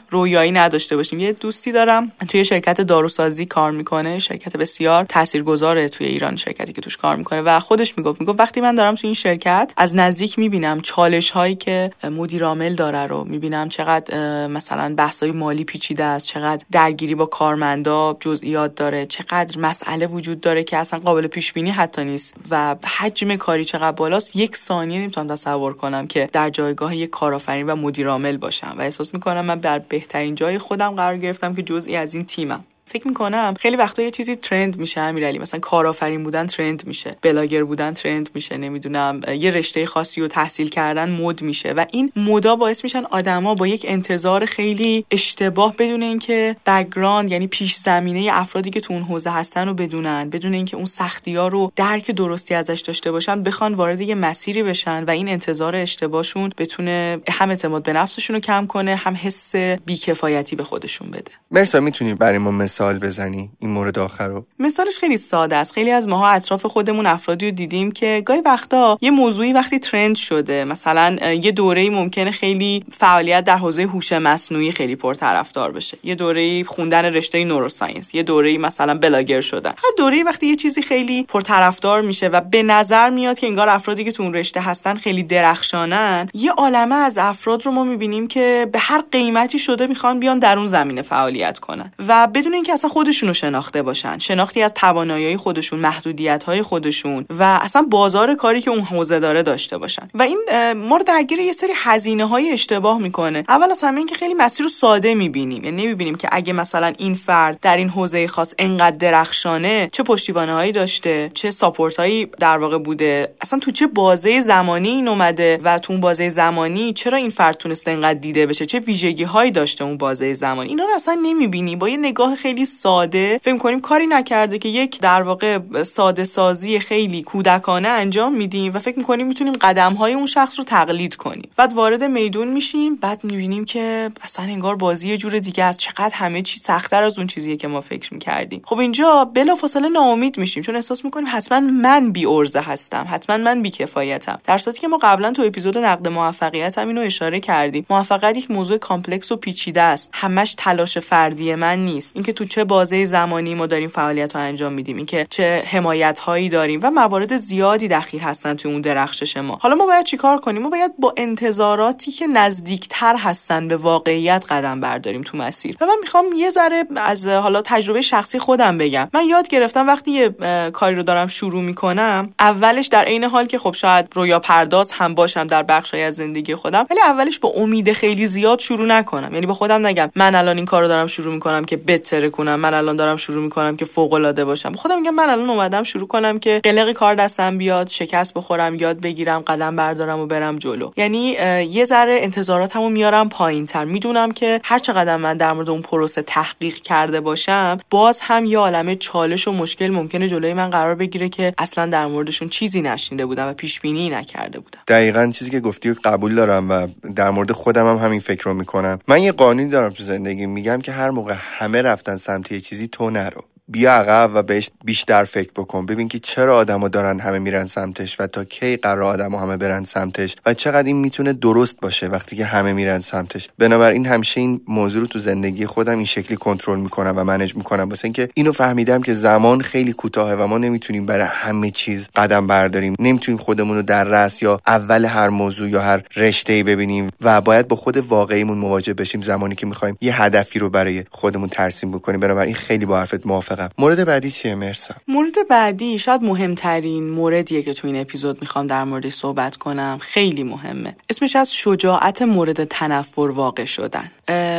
رویایی نداشته باشیم. یه دوستی دارم توی شرکت داروسازی کار می‌کنه شرکت بسیار تاثیرگذاره توی ایران شرکتی که توش کار می‌کنه و خودش می‌گفت می‌گفت وقتی من دارم توی این شرکت از نزدیک می‌بینم چالش هایی که مدیر عامل داره رو. می‌بینم چقدر مثلا بحث مالی پیچیده است چقدر درگیری با کارمندا جزئیات داره چقدر مسئله وجود داره که اصلا قابل پیش بینی حتی نیست. و حجم کاری چقدر بالاست یک ثانیه نمی‌تونم تصور کنم که در جایگاه یک کارآفرین و مدیر عامل باشم. و احساس می‌کنم من در بهترین جای خودم قرار گرفتم که جزئی از این تیمم. فکر می‌کنم خیلی وقتا یه چیزی ترند میشه امیرعلی. مثلا کارآفرین بودن ترند میشه. بلاگر بودن ترند میشه نمی‌دونم. یه رشته خاصی رو تحصیل کردن مد میشه. و این مودا باعث میشن آدما با یک انتظار خیلی اشتباه بدون اینکه background یعنی پیش زمینه افرادی که تو اون حوزه هستن رو بدونن بدون اینکه اون سختی ها رو درک درستی ازش داشته باشن بخوان وارد یه مسیری بشن و این انتظار اشتباهشون بتونه هم اعتماد به نفسشون رو کم کنه هم حس بیکفایتی به خودشون بده. مرسا می‌تونی برای ما مثال بزنی این مورد آخر رو؟ مثالش خیلی ساده است. خیلی از ماها اطراف خودمون افرادی رو دیدیم که گاهی وقتا یه موضوعی وقتی ترند شده مثلا یه دوره‌ای ممکنه خیلی فعالیت در حوزه هوش مصنوعی خیلی پرطرفدار بشه. یه دوره‌ای خوندن رشته نوروساینس یه دوره‌ای مثلا بلاگر شدن. هر دوره‌ای وقتی یه چیزی خیلی پرطرفدار میشه و به نظر میاد که انگار افرادی که تو اون رشته هستن خیلی درخشانن یه عالمه از افراد رو ما می‌بینیم که به هر قیمتی شده می‌خوان بیان در اون زمینه فعالیت کنن. و بدون اینکه اصلا خودشون رو شناخته باشن. شناختی از توانایی خودشون محدودیت های خودشون و اصلا بازار کاری که اون حوزه داره داشته باشن. و این ما رو درگیر یه سری هزینه های اشتباه می‌کنه. اول از همه اینکه خیلی مسیر رو ساده می‌بینیم. یعنی نمی‌بینیم که اگه مثلا این فرد در این حوزه خاص انقدر درخشانه چه پشتیبانه هایی داشته چه ساپورت هایی در واقع بوده اصلا تو چه بازه زمانی این اومده و تو اون بازه زمانی چرا این فرد تونسته انقدر دیده بشه؟ چه ویژگی هایی داشته اون بازه زمانی؟ اینا رو اصلا نمی‌بینی. با یه نگاه ساده. فکر کنیم کاری نکرده که یک در واقع ساده سازی خیلی کودکانه انجام میدیم و فکر می‌کنیم می‌تونیم قدم های اون شخص رو تقلید کنیم. بعد وارد میدون میشیم بعد می‌بینیم که اصلا انگار بازی یه جور دیگه است. چقدر همه چی سختتر از اون چیزیه که ما فکر می‌کردیم. خب اینجا بلافاصله ناامید میشیم چون احساس می‌کنیم حتما من بی عرضه هستم حتما من بی کفایتم. در صورتی که ما قبلا تو اپیزود نقد موفقیت هم اینو اشاره کردیم. موفقیت یک موضوع complex و پیچیده است. همش تلاش فردی من نیست. اینکه چه بازه زمانی ما داریم فعالیت ها انجام میدیم. اینکه چه حمایت هایی داریم و موارد زیادی دخیل هستن تو اون درخشش ما. حالا ما باید چیکار کنیم؟ ما باید با انتظاراتی که نزدیکتر هستن به واقعیت قدم برداریم تو مسیر. و من می‌خوام یه ذره از حالا تجربه شخصی خودم بگم. من یاد گرفتم وقتی یه کاری رو دارم شروع می‌کنم اولش در عین حال که خب شاید رویا پرداز هم باشم در بخشای از زندگی خودم ولی اولش با امید خیلی زیاد شروع نکنم. یعنی به خودم نگم من الان این کارو دارم شروع می‌کنم که بتره کنم من الان دارم شروع می‌کنم که فوق العاده باشم. خودم میگم من الان اومدم شروع کنم که قلق کار دستم بیاد شکست بخورم یاد بگیرم قدم بردارم و برم جلو. یعنی یه ذره انتظاراتمو میارم پایین تر می‌دونم که هر چقدر من در مورد اون پروسه تحقیق کرده باشم باز هم یه عالمه چالش و مشکل ممکنه جلوی من قرار بگیره که اصلا در موردشون چیزی نشینده بودم و پیش بینی نکرده بودم. دقیقا چیزی که گفتی قبول دارم و در مورد خودم هم همین فکر رو می‌کنم. من یه قانونی دارم تو زندگی میگم که هر موقع همه رفتن سمت یه چیزی تو نرو. بیا عقب و بهش بیشتر فکر بکن. ببین که چرا آدما دارن همه میرن سمتش و تا کی قرار آدما همه برن سمتش و چقدر این می‌تونه درست باشه وقتی که همه میرن سمتش. بنابراین همیشه این موضوع رو تو زندگی خودم این شکلی کنترل می‌کنم و منیج می‌کنم. واسه اینکه اینو فهمیدم که زمان خیلی کوتاهه و ما نمی‌تونیم برای همه چیز قدم برداریم. نمی‌تونیم خودمون رو در رأس یا اول هر موضوع یا هر رشته ببینیم و باید با خود واقعیمون مواجه بشیم. زمانی که می‌خوایم یه هدفی رو برای خودمون ترسیم بکنیم. بنابراین خیلی با حرفت موافقم مورد بعدی چیه؟ مرسا. مورد بعدی شاید مهمترین موردیه که تو این اپیزود می‌خوام در موردش صحبت کنم. خیلی مهمه. اسمش از شجاعت مورد تنفر واقع شدن.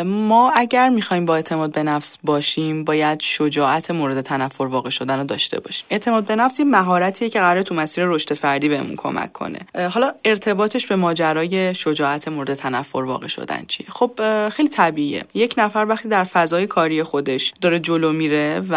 ما اگر می‌خوایم با اعتماد به نفس باشیم باید شجاعت مورد تنفر واقع شدن رو داشته باشیم. اعتماد به نفس یه مهارتیه که قراره تو مسیر رشد فردی بهمون کمک کنه. حالا ارتباطش به ماجرای شجاعت مورد تنفر واقع شدن چیه؟ خب خیلی طبیعیه. یک نفر وقتی در فضای کاری خودش داره جلو میره و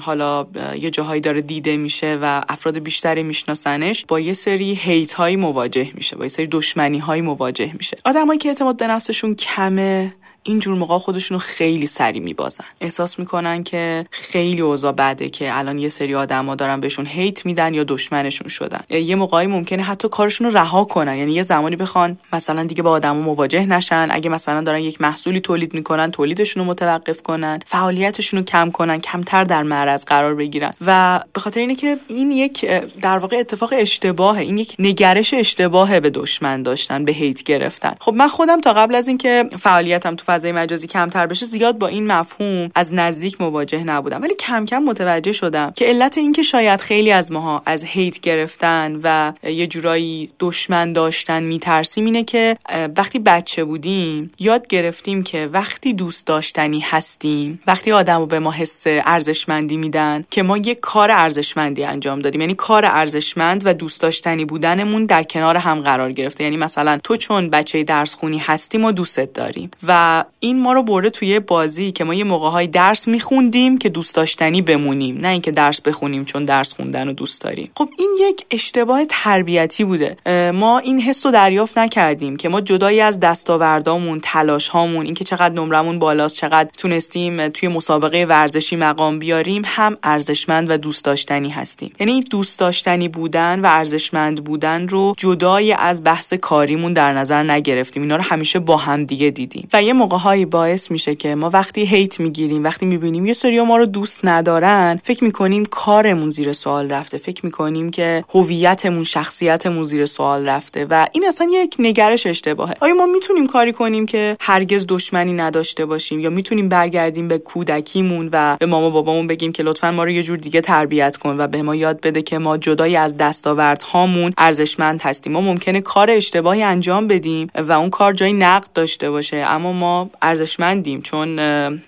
حالا یه جاهایی داره دیده میشه و افراد بیشتری میشناسنش با یه سری هیت هایی مواجه میشه با یه سری دشمنی هایی مواجه میشه. آدمایی که اعتماد به نفسشون کمه اینجور موقع خودشونو خیلی سری میبازن. احساس می‌کنن که خیلی اوضاع بده که الان یه سری آدما دارن بهشون هیت میدن یا دشمنشون شدن. یه موقعی ممکنه حتی کارشون رو رها کنن. یعنی یه زمانی بخوان مثلا دیگه با آدما مواجه نشن. اگه مثلا دارن یک محصولی تولید می‌کنن تولیدشون رو متوقف کنن. فعالیتشون رو کم کنن کمتر در معرض قرار بگیرن. و به خاطر اینه که این یک در واقع اتفاق اشتباهه. این یک نگرش اشتباهه به دشمن داشتن به هیت گرفتن. خب من خودم تا قبل از اینکه فعالیتم تو فضای مجازی کمتر بشه زیاد با این مفهوم از نزدیک مواجه نبودم. ولی کم کم متوجه شدم که علت این که شاید خیلی از ماها از هیت گرفتن و یه جورایی دشمن داشتن میترسیم اینه که وقتی بچه بودیم یاد گرفتیم که وقتی دوست داشتنی هستیم وقتی آدمو به ما حس ارزشمندی میدن که ما یه کار ارزشمندی انجام دادیم. یعنی کار ارزشمند و دوست داشتنی بودنمون در کنار هم قرار گرفته. یعنی مثلا تو چون بچه درس خونی هستی ما دوستت داریم. و این ما رو برده توی بازی که ما یه موقع درس میخوندیم که دوست داشتنی بمونیم نه اینکه درس بخونیم چون درس خوندن رو دوست داریم. خب این یک اشتباه تربیتی بوده. ما این حس رو دریافت نکردیم که ما جدایی از دستاوردامون تلاش هامون اینکه چقدر نمرمون بالاست چقدر تونستیم توی مسابقه ورزشی مقام بیاریم هم ارزشمند و دوست داشتنی هستیم. یعنی دوست داشتنی بودن و ارزشمند بودن رو جدای از بحث کاریمون در نظر نگرفتیم. اینا رو همیشه با هم دیگه دیدیم. و یه هایی باعث میشه که ما وقتی هیت می‌گیریم وقتی می‌بینیم یه سری ما رو دوست ندارن فکر می‌کنیم کارمون زیر سوال رفته. فکر می‌کنیم که هویتمون شخصیتمون زیر سوال رفته و این اصلا یک نگرش اشتباهه. آیا ما می‌تونیم کاری کنیم که هرگز دشمنی نداشته باشیم یا می‌تونیم برگردیم به کودکیمون و به ماما بابامون بگیم که لطفا ما رو یه جور دیگه تربیت کن و به ما یاد بده که ما جدای از دستاوردهامون ارزشمند هستیم. ما ممکنه کار اشتباهی انجام بدیم و اون کار جای نقد داشته باشه اما ما ارزشمندیم چون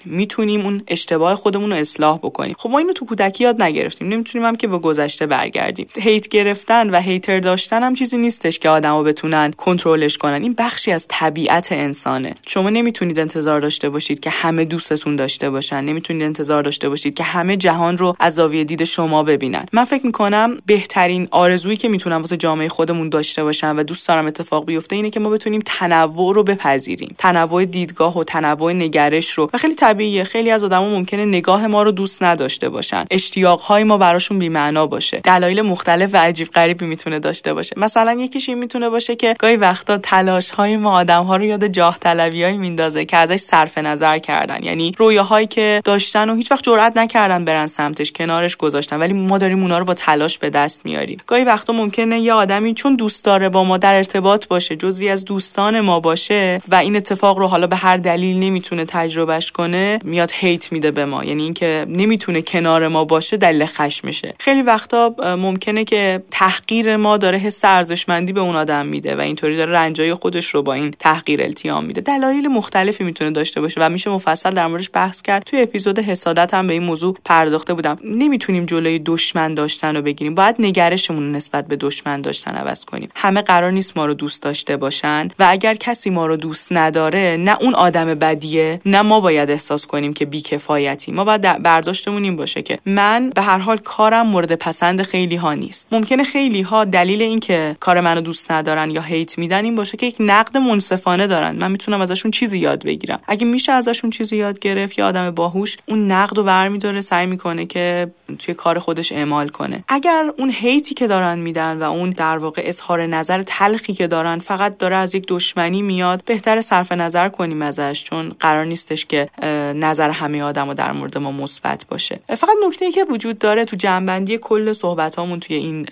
می‌تونیم اون اشتباه خودمون رو اصلاح بکنیم. خب ما اینو تو کودکی یاد نگرفتیم. نمی‌تونیم هم که به گذشته برگردیم. هیت گرفتن و هیتر داشتن هم چیزی نیستش که آدما بتونن کنترلش کنن. این بخشی از طبیعت انسانه. شما نمی‌تونید انتظار داشته باشید که همه دوستتون داشته باشن. نمی‌تونید انتظار داشته باشید که همه جهان رو از زاویه دید شما ببینن. من فکر می‌کنم بهترین آرزویی که می‌تونم واسه جامعه خودمون داشته باشم و دوست دارم اتفاق بیفته اینه که ما بتونیم تنوع رو بپذیریم. تنوع دیدگاه دیدگاه و تنوع نگرش رو. و خیلی طبیعیه. خیلی از آدما ممکنه نگاه ما رو دوست نداشته باشن. اشتیاق های ما براشون بی‌معنا باشه. دلایل مختلف و عجیب غریبی می‌تونه داشته باشه. مثلا یکیش این می‌تونه باشه که گاهی وقتا تلاش های ما آدم ها رو یاد جاه طلبیایی میندازه که ازش صرف نظر کردن. یعنی رویاهایی که داشتن و هیچ وقت جرئت نکردن برن سمتش کنارش گذاشتن. ولی ما داریم اونا رو با تلاش به دست میاریم. گاهی وقتا ممکنه یه آدمی چون دوست داره با ما در ارتباط باشه جزوی از دوستان ما باشه و این اتفاق رو حالا به دلیل نمی‌تونه تجربهش کنه میاد هیت میده به ما. یعنی اینکه نمی‌تونه کنار ما باشه دلیل خشمشه. خیلی وقتا ممکنه که تحقیر ما داره حس ارزشمندی به اون آدم میده و اینطوری داره رنجای خودش رو با این تحقیر التیام میده. دلایل مختلفی می‌تونه داشته باشه و میشه مفصل در موردش بحث کرد. توی اپیزود حسادت هم به این موضوع پرداخته بودم. نمی‌تونیم جلوی دشمن داشتن رو بگیریم. باید نگرشمون نسبت به دشمن داشتن عوض کنیم. همه قرار نیست ما رو دوست داشته باشن و اگر کسی ما رو دوست نداره نه اون آدم بدیه. نه ما باید احساس کنیم که بیکفایتی ما باید برداشتمون این باشه که من به هر حال کارم مورد پسند خیلی ها نیست. ممکنه خیلی ها دلیل اینکه کار منو دوست ندارن یا هیت میدن این باشه که یک نقد منصفانه دارن. من می‌تونم ازشون چیزی یاد بگیرم. اگه میشه ازشون چیزی یاد گرفت یا آدم باهوش اون نقد رو برمیداره سعی می‌کنه که توی کار خودش اعمال کنه. اگر اون هیتی که دارن میدن و اون در واقع اظهار نظر تلخی که دارن فقط داره از یک دشمنی میاد بهتر صرف نظر کنیم ازش چون قرار نیستش که نظر همه آدم در مورد ما مثبت باشه. فقط نکته ای که وجود داره تو جنبندی کل صحبت هامون توی این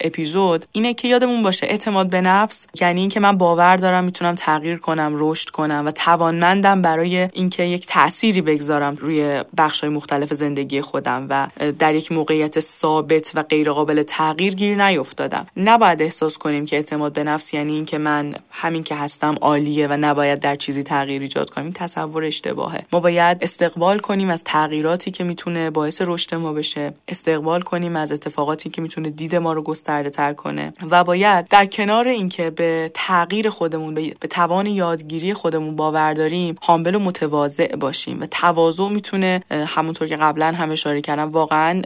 اپیزود اینه که یادمون باشه اعتماد به نفس یعنی اینکه من باور دارم می‌تونم تغییر کنم رشد کنم و توانمندم برای اینکه یک تأثیری بگذارم روی بخش های مختلف زندگی خودم و در یک موقعیت ثابت و غیر قابل تغییر گیر نیفتادم. نباید احساس کنیم که اعتماد به نفس یعنی اینکه من همین که هستم عالیه و نباید در چیزی تغییر ایجاد کنیم. این تصور اشتباهه. ما باید استقبال کنیم از تغییراتی که می‌تونه باعث رشد ما بشه. استقبال کنیم از اتفاقاتی که می‌تونه دید ما رو گسترده تر کنه. و باید در کنار اینکه به تغییر خودمون به توان یادگیری خودمون باور داریم حامل و متواضع باشیم. و تواضع می‌تونه همونطور که قبلا هم اشاره کردم واقعا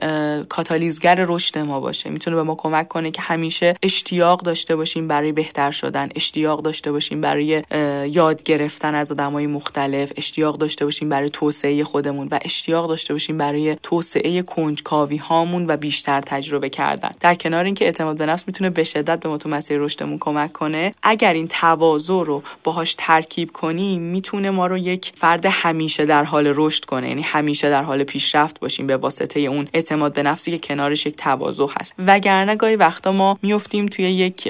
کاتالیزگر رشد ما باشه. می‌تونه به ما کمک کنه که همیشه اشتیاق داشته باشیم برای بهتر شدن اشتیاق داشته باشیم برای یاد گرفتن آدمای مختلف اشتیاق داشته باشیم برای توسعه خودمون و اشتیاق داشته باشیم برای توسعه کنجکاوی هامون و بیشتر تجربه کردن. در کنار اینکه اعتماد به نفس می‌تونه به شدت به ما تو مسیر رشدمون کمک کنه اگر این تواضع رو باهاش ترکیب کنیم می‌تونه ما رو یک فرد همیشه در حال رشد کنه یعنی همیشه در حال پیشرفت باشیم به واسطه اون اعتماد به نفسی که کنارش یک تواضع هست. وگرنه گاهی وقتا ما میفتیم توی یک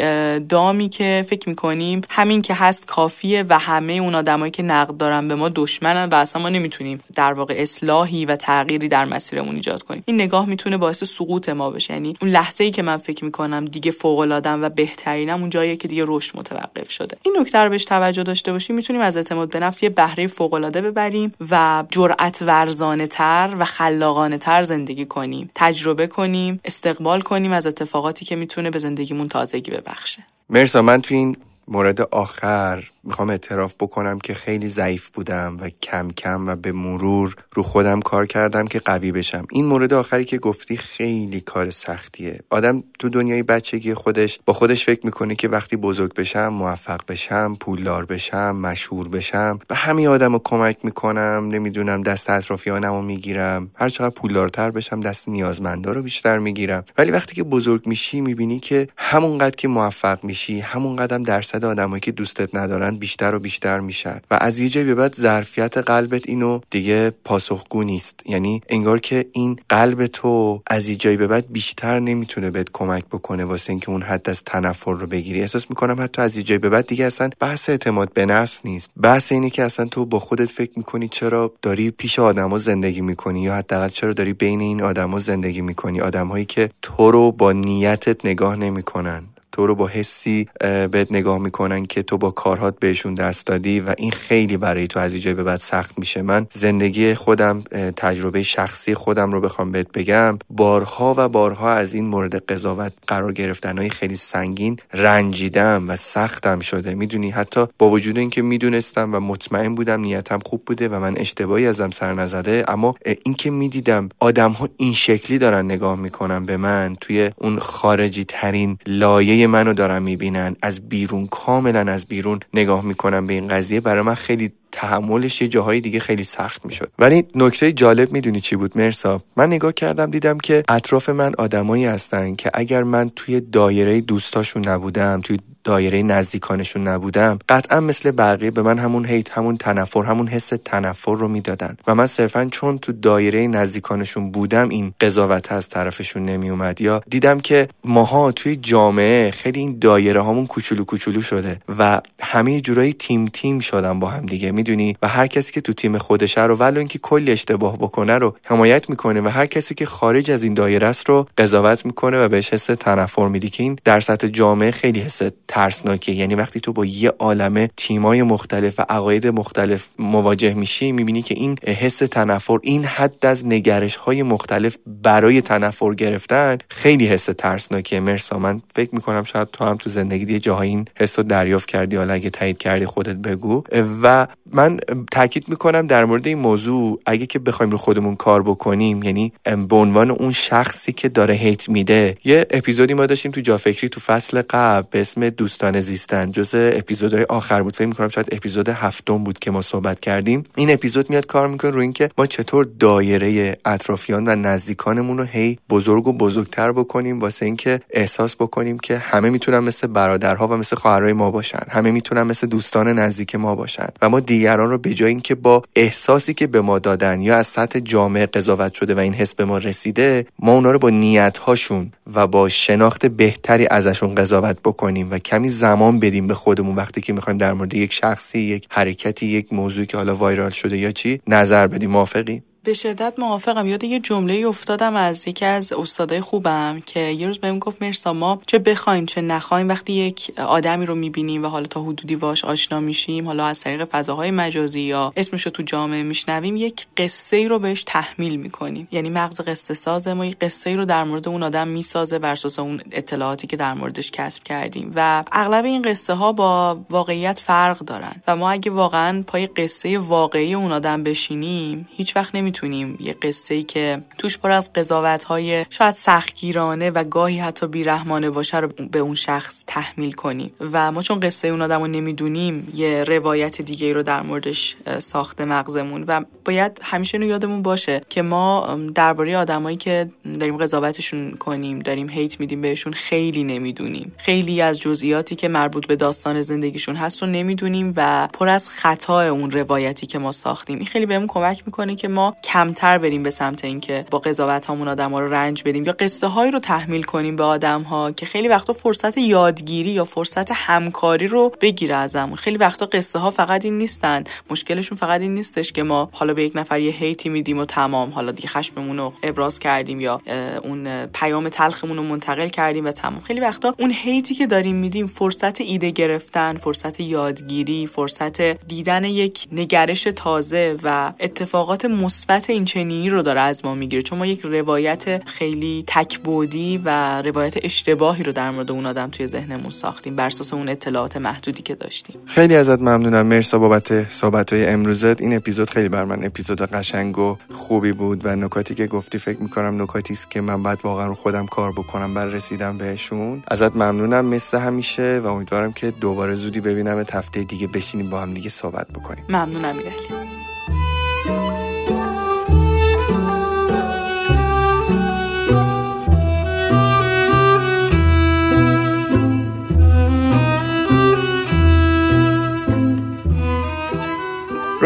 دامی که فکر می‌کنیم همین که هست کافیه و همه اون آدمایی که نقد دارن به ما دشمنن و اصلا ما نمی‌تونیم در واقع اصلاحی و تغییری در مسیرمون ایجاد کنیم. این نگاه می‌تونه باعث سقوط ما بشه. یعنی اون لحظه ای که من فکر می‌کنم دیگه فوق العاده و بهترینم اون جاییه که دیگه رشد متوقف شده. این نکته رو بهش توجه داشته باشیم. می‌تونیم از اعتماد به نفس یه بهره فوق العاده ببریم و جرأت ورزانه تر و خلاقانه تر زندگی کنیم. تجربه کنیم استقبال کنیم از اتفاقاتی که می‌تونه به زندگیمون تازگی ببخشه. مرسا من تو این مورد آخر می‌خوام اعتراف بکنم که خیلی ضعیف بودم و کم کم و به مرور رو خودم کار کردم که قوی بشم. این مورد آخری که گفتی خیلی کار سختیه. آدم تو دنیای بچگی خودش با خودش فکر می‌کنه که وقتی بزرگ بشم موفق بشم پولدار بشم مشهور بشم به همین آدم رو کمک می‌کنم نمی‌دونم دست اطرافیانم رو می‌گیرم. هر چقدر پولدارتر بشم دست نیازمندا رو بیشتر می‌گیرم. ولی وقتی که بزرگ میشی می‌بینی که همونقدر که موفق میشی همون قدم درصد آدمایی که دوستت ندارن بیشتر و بیشتر میشن. و از یه جایی به بعد ظرفیت قلبت اینو دیگه پاسخگو نیست. یعنی انگار که این قلب تو از یه جایی به بعد بیشتر نمی‌تونه بهت کمک بکنه واسه اینکه اون حد از تنفر رو بگیری. احساس می‌کنم حتی از یه جایی به بعد دیگه اصلا بحث اعتماد به نفس نیست. بحث اینه که اصلا تو با خودت فکر می‌کنی چرا داری پیش آدما زندگی می‌کنی یا حداقل چرا داری بین این آدما زندگی می‌کنی؟ آدمهایی که تو رو با نیتت نگاه نمی‌کنن. تو رو با حسی بهت نگاه می‌کنن که تو با کارهات بهشون دست دادی و این خیلی برای تو از اینجای به بعد سخت میشه. من زندگی خودم تجربه شخصی خودم رو بخوام بهت بگم. بارها و بارها از این مورد قضاوت قرار گرفتن های خیلی سنگین رنجیدم و سختم شده. می‌دونی حتی با وجود اینکه می‌دونستم و مطمئن بودم نیتم خوب بوده و من اشتباهی ازم سر نزده اما اینکه می‌دیدم آدم ها این شکلی دارن نگاه می‌کنن به من توی اون خارجی ترین لایه منو دارن می‌بینن. از بیرون کاملا از بیرون نگاه می‌کنن به این قضیه. برای من خیلی تحملش یه جاهای دیگه خیلی سخت می‌شد. ولی نکته جالب می‌دونی چی بود مرسا؟ من نگاه کردم دیدم که اطراف من آدمایی هستن که اگر من توی دایره دوستاشون نبودم توی دایره نزدیکانشون نبودم قطعا مثل بقیه به من همون هیت همون تنفر همون حس تنفر رو می‌دادن. و من صرفا چون تو دایره نزدیکانشون بودم این قضاوت از طرفشون نمی اومد یا دیدم که ماها توی جامعه خیلی این دایره هامون کوچولو کوچولو شده و همه جورایی تیم تیم شدن با هم دیگه. می‌دونی؟ و هر کسی که تو تیم خودشه رو ولو اینکه کلی اشتباه بکنه رو حمایت می‌کنه و هر کسی که خارج از این دایره است رو قضاوت می‌کنه و بهش حس تنفر میدی که این در سطح جامعه خیلی حس ترسناکه یعنی وقتی تو با یه عالمه تیمای مختلف و عقاید مختلف مواجه میشی می‌بینی که این حس تنفر این حد از نگرش های مختلف برای تنفر گرفتن خیلی حس ترسناکه مرسا من فکر می‌کنم شاید تو هم تو زندگی یه جاهای این حس رو دریافت کردی. حالا اگه تایید کردی خودت بگو. و من تاکید می‌کنم در مورد این موضوع اگه که بخوایم رو خودمون کار بکنیم یعنی به عنوان اون شخصی که داره هیت میده یه اپیزودی ما داشتیم تو جافکری تو فصل قبل به اسم دوستان زیستن. جز اپیزودهای آخر بود. فکر می‌کنم شاید اپیزود هفتم بود که ما صحبت کردیم. این اپیزود میاد کار می‌کنه روی اینکه ما چطور دایره اطرافیان و نزدیکانمون رو هی بزرگ و بزرگتر بکنیم واسه اینکه احساس بکنیم که همه می‌تونن مثل برادرها و مثل خواهرای ما باشن. همه می‌تونن مثل دوستان نزدیک ما باشن. و ما دیگران رو به جای اینکه با احساسی که به ما دادن یا از سطح جامعه قضاوت شده و این حس به ما رسیده ما اونا رو با نیت هاشون و با شناخت بهتری ازشون قضاوت بکنیم و کمی زمان بدیم به خودمون وقتی که می‌خوایم در مورد یک شخصی یک حرکتی یک موضوعی که حالا وایرال شده یا چی نظر بدیم. موافقی؟ به شدت موافقم. یاد یه جمله افتادم از یکی از استادای خوبم که یه روز بهم گفت مرسا ما چه بخوایم چه نخوایم وقتی یک آدمی رو می‌بینیم و حالا تا حدودی باش آشنا میشیم حالا از طریق فضاهای مجازی یا اسمش رو تو جامعه میشنویم یک قصه ای رو بهش تحمیل می‌کنیم. یعنی مغز قصه ساز ما یک قصه ای رو در مورد اون آدم می‌سازه بر اساس اون اطلاعاتی که در موردش کسب کردیم. و اغلب این قصه ها با واقعیت فرق دارن. و ما اگه واقعا پای قصه واقعی اون آدم بشینیم هیچ وقت نمی می‌تونیم یه قصه ای که توش پر از قضاوت های شاید سختگیرانه و گاهی حتی بیرحمانه باشه رو به اون شخص تحمیل کنیم. و ما چون قصه اون آدم رو نمی‌دونیم یه روایت دیگه رو در موردش ساخته مغزمون و باید همیشه اینو یادمون باشه که ما درباره آدمایی که داریم قضاوتشون کنیم داریم هیت میدیم بهشون خیلی نمی‌دونیم. خیلی از جزئیاتی که مربوط به داستان زندگیشون هست رو نمی‌دونیم و پر از خطا اون روایتی که ما ساختیم. این خیلی بهمون کمک می‌کنه که ما کمتر بریم به سمت اینکه با قضاوت هامون آدم ها رو رنج بدیم یا قصه هایی رو تحمیل کنیم به آدم ها که خیلی وقتا فرصت یادگیری یا فرصت همکاری رو بگیره ازمون. خیلی وقتا قصه ها فقط این نیستن. مشکلشون فقط این نیستش که ما حالا به یک نفر یه هیتی میدیم و تمام. حالا دیگه خشممون رو ابراز کردیم یا اون پیام تلخمون رو منتقل کردیم و تمام. خیلی وقتا اون هیتی که داریم میدیم فرصت ایده گرفتن فرصت یادگیری فرصت دیدن یک نگرش تازه و اتفاقات مثبت این چنینی رو داره از ما می‌گیره. چون ما یک روایت خیلی تکبودی و روایت اشتباهی رو در مورد اون آدم توی ذهنمون ساختیم بر اساس اون اطلاعات محدودی که داشتیم. خیلی ازت ممنونم. مرسا بابت صحبت های امروزت. این اپیزود خیلی بر من اپیزود قشنگ و خوبی بود و نکاتی که گفتی فکر می‌کنم نکاتی است که من بعد واقعا رو خودم کار بکنم. بر رسیدم بهشون ازت ممنونم. مثل همیشه و امیدوارم که دوباره زودی ببینم هفته دیگه بشینیم با هم دیگه صحبت بکنیم. ممنونم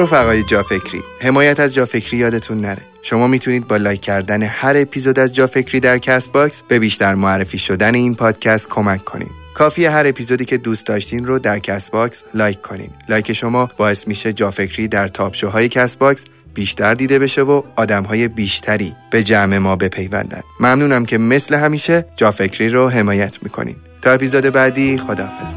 رفقای جافکری. حمایت از جافکری یادتون نره. شما می‌تونید با like کردن هر اپیزود از جافکری در کست باکس به بیشتر معرفی شدن این پادکست کمک کنید کافی هر اپیزودی که دوست داشتین رو در کست باکس like کنین. like شما باعث میشه جافکری در top show های کست باکس بیشتر دیده بشه و آدمهای بیشتری به جمع ما بپیوندن. ممنونم که مثل همیشه جافکری رو حمایت می‌کنین. تا اپیزود بعدی خداحافظ.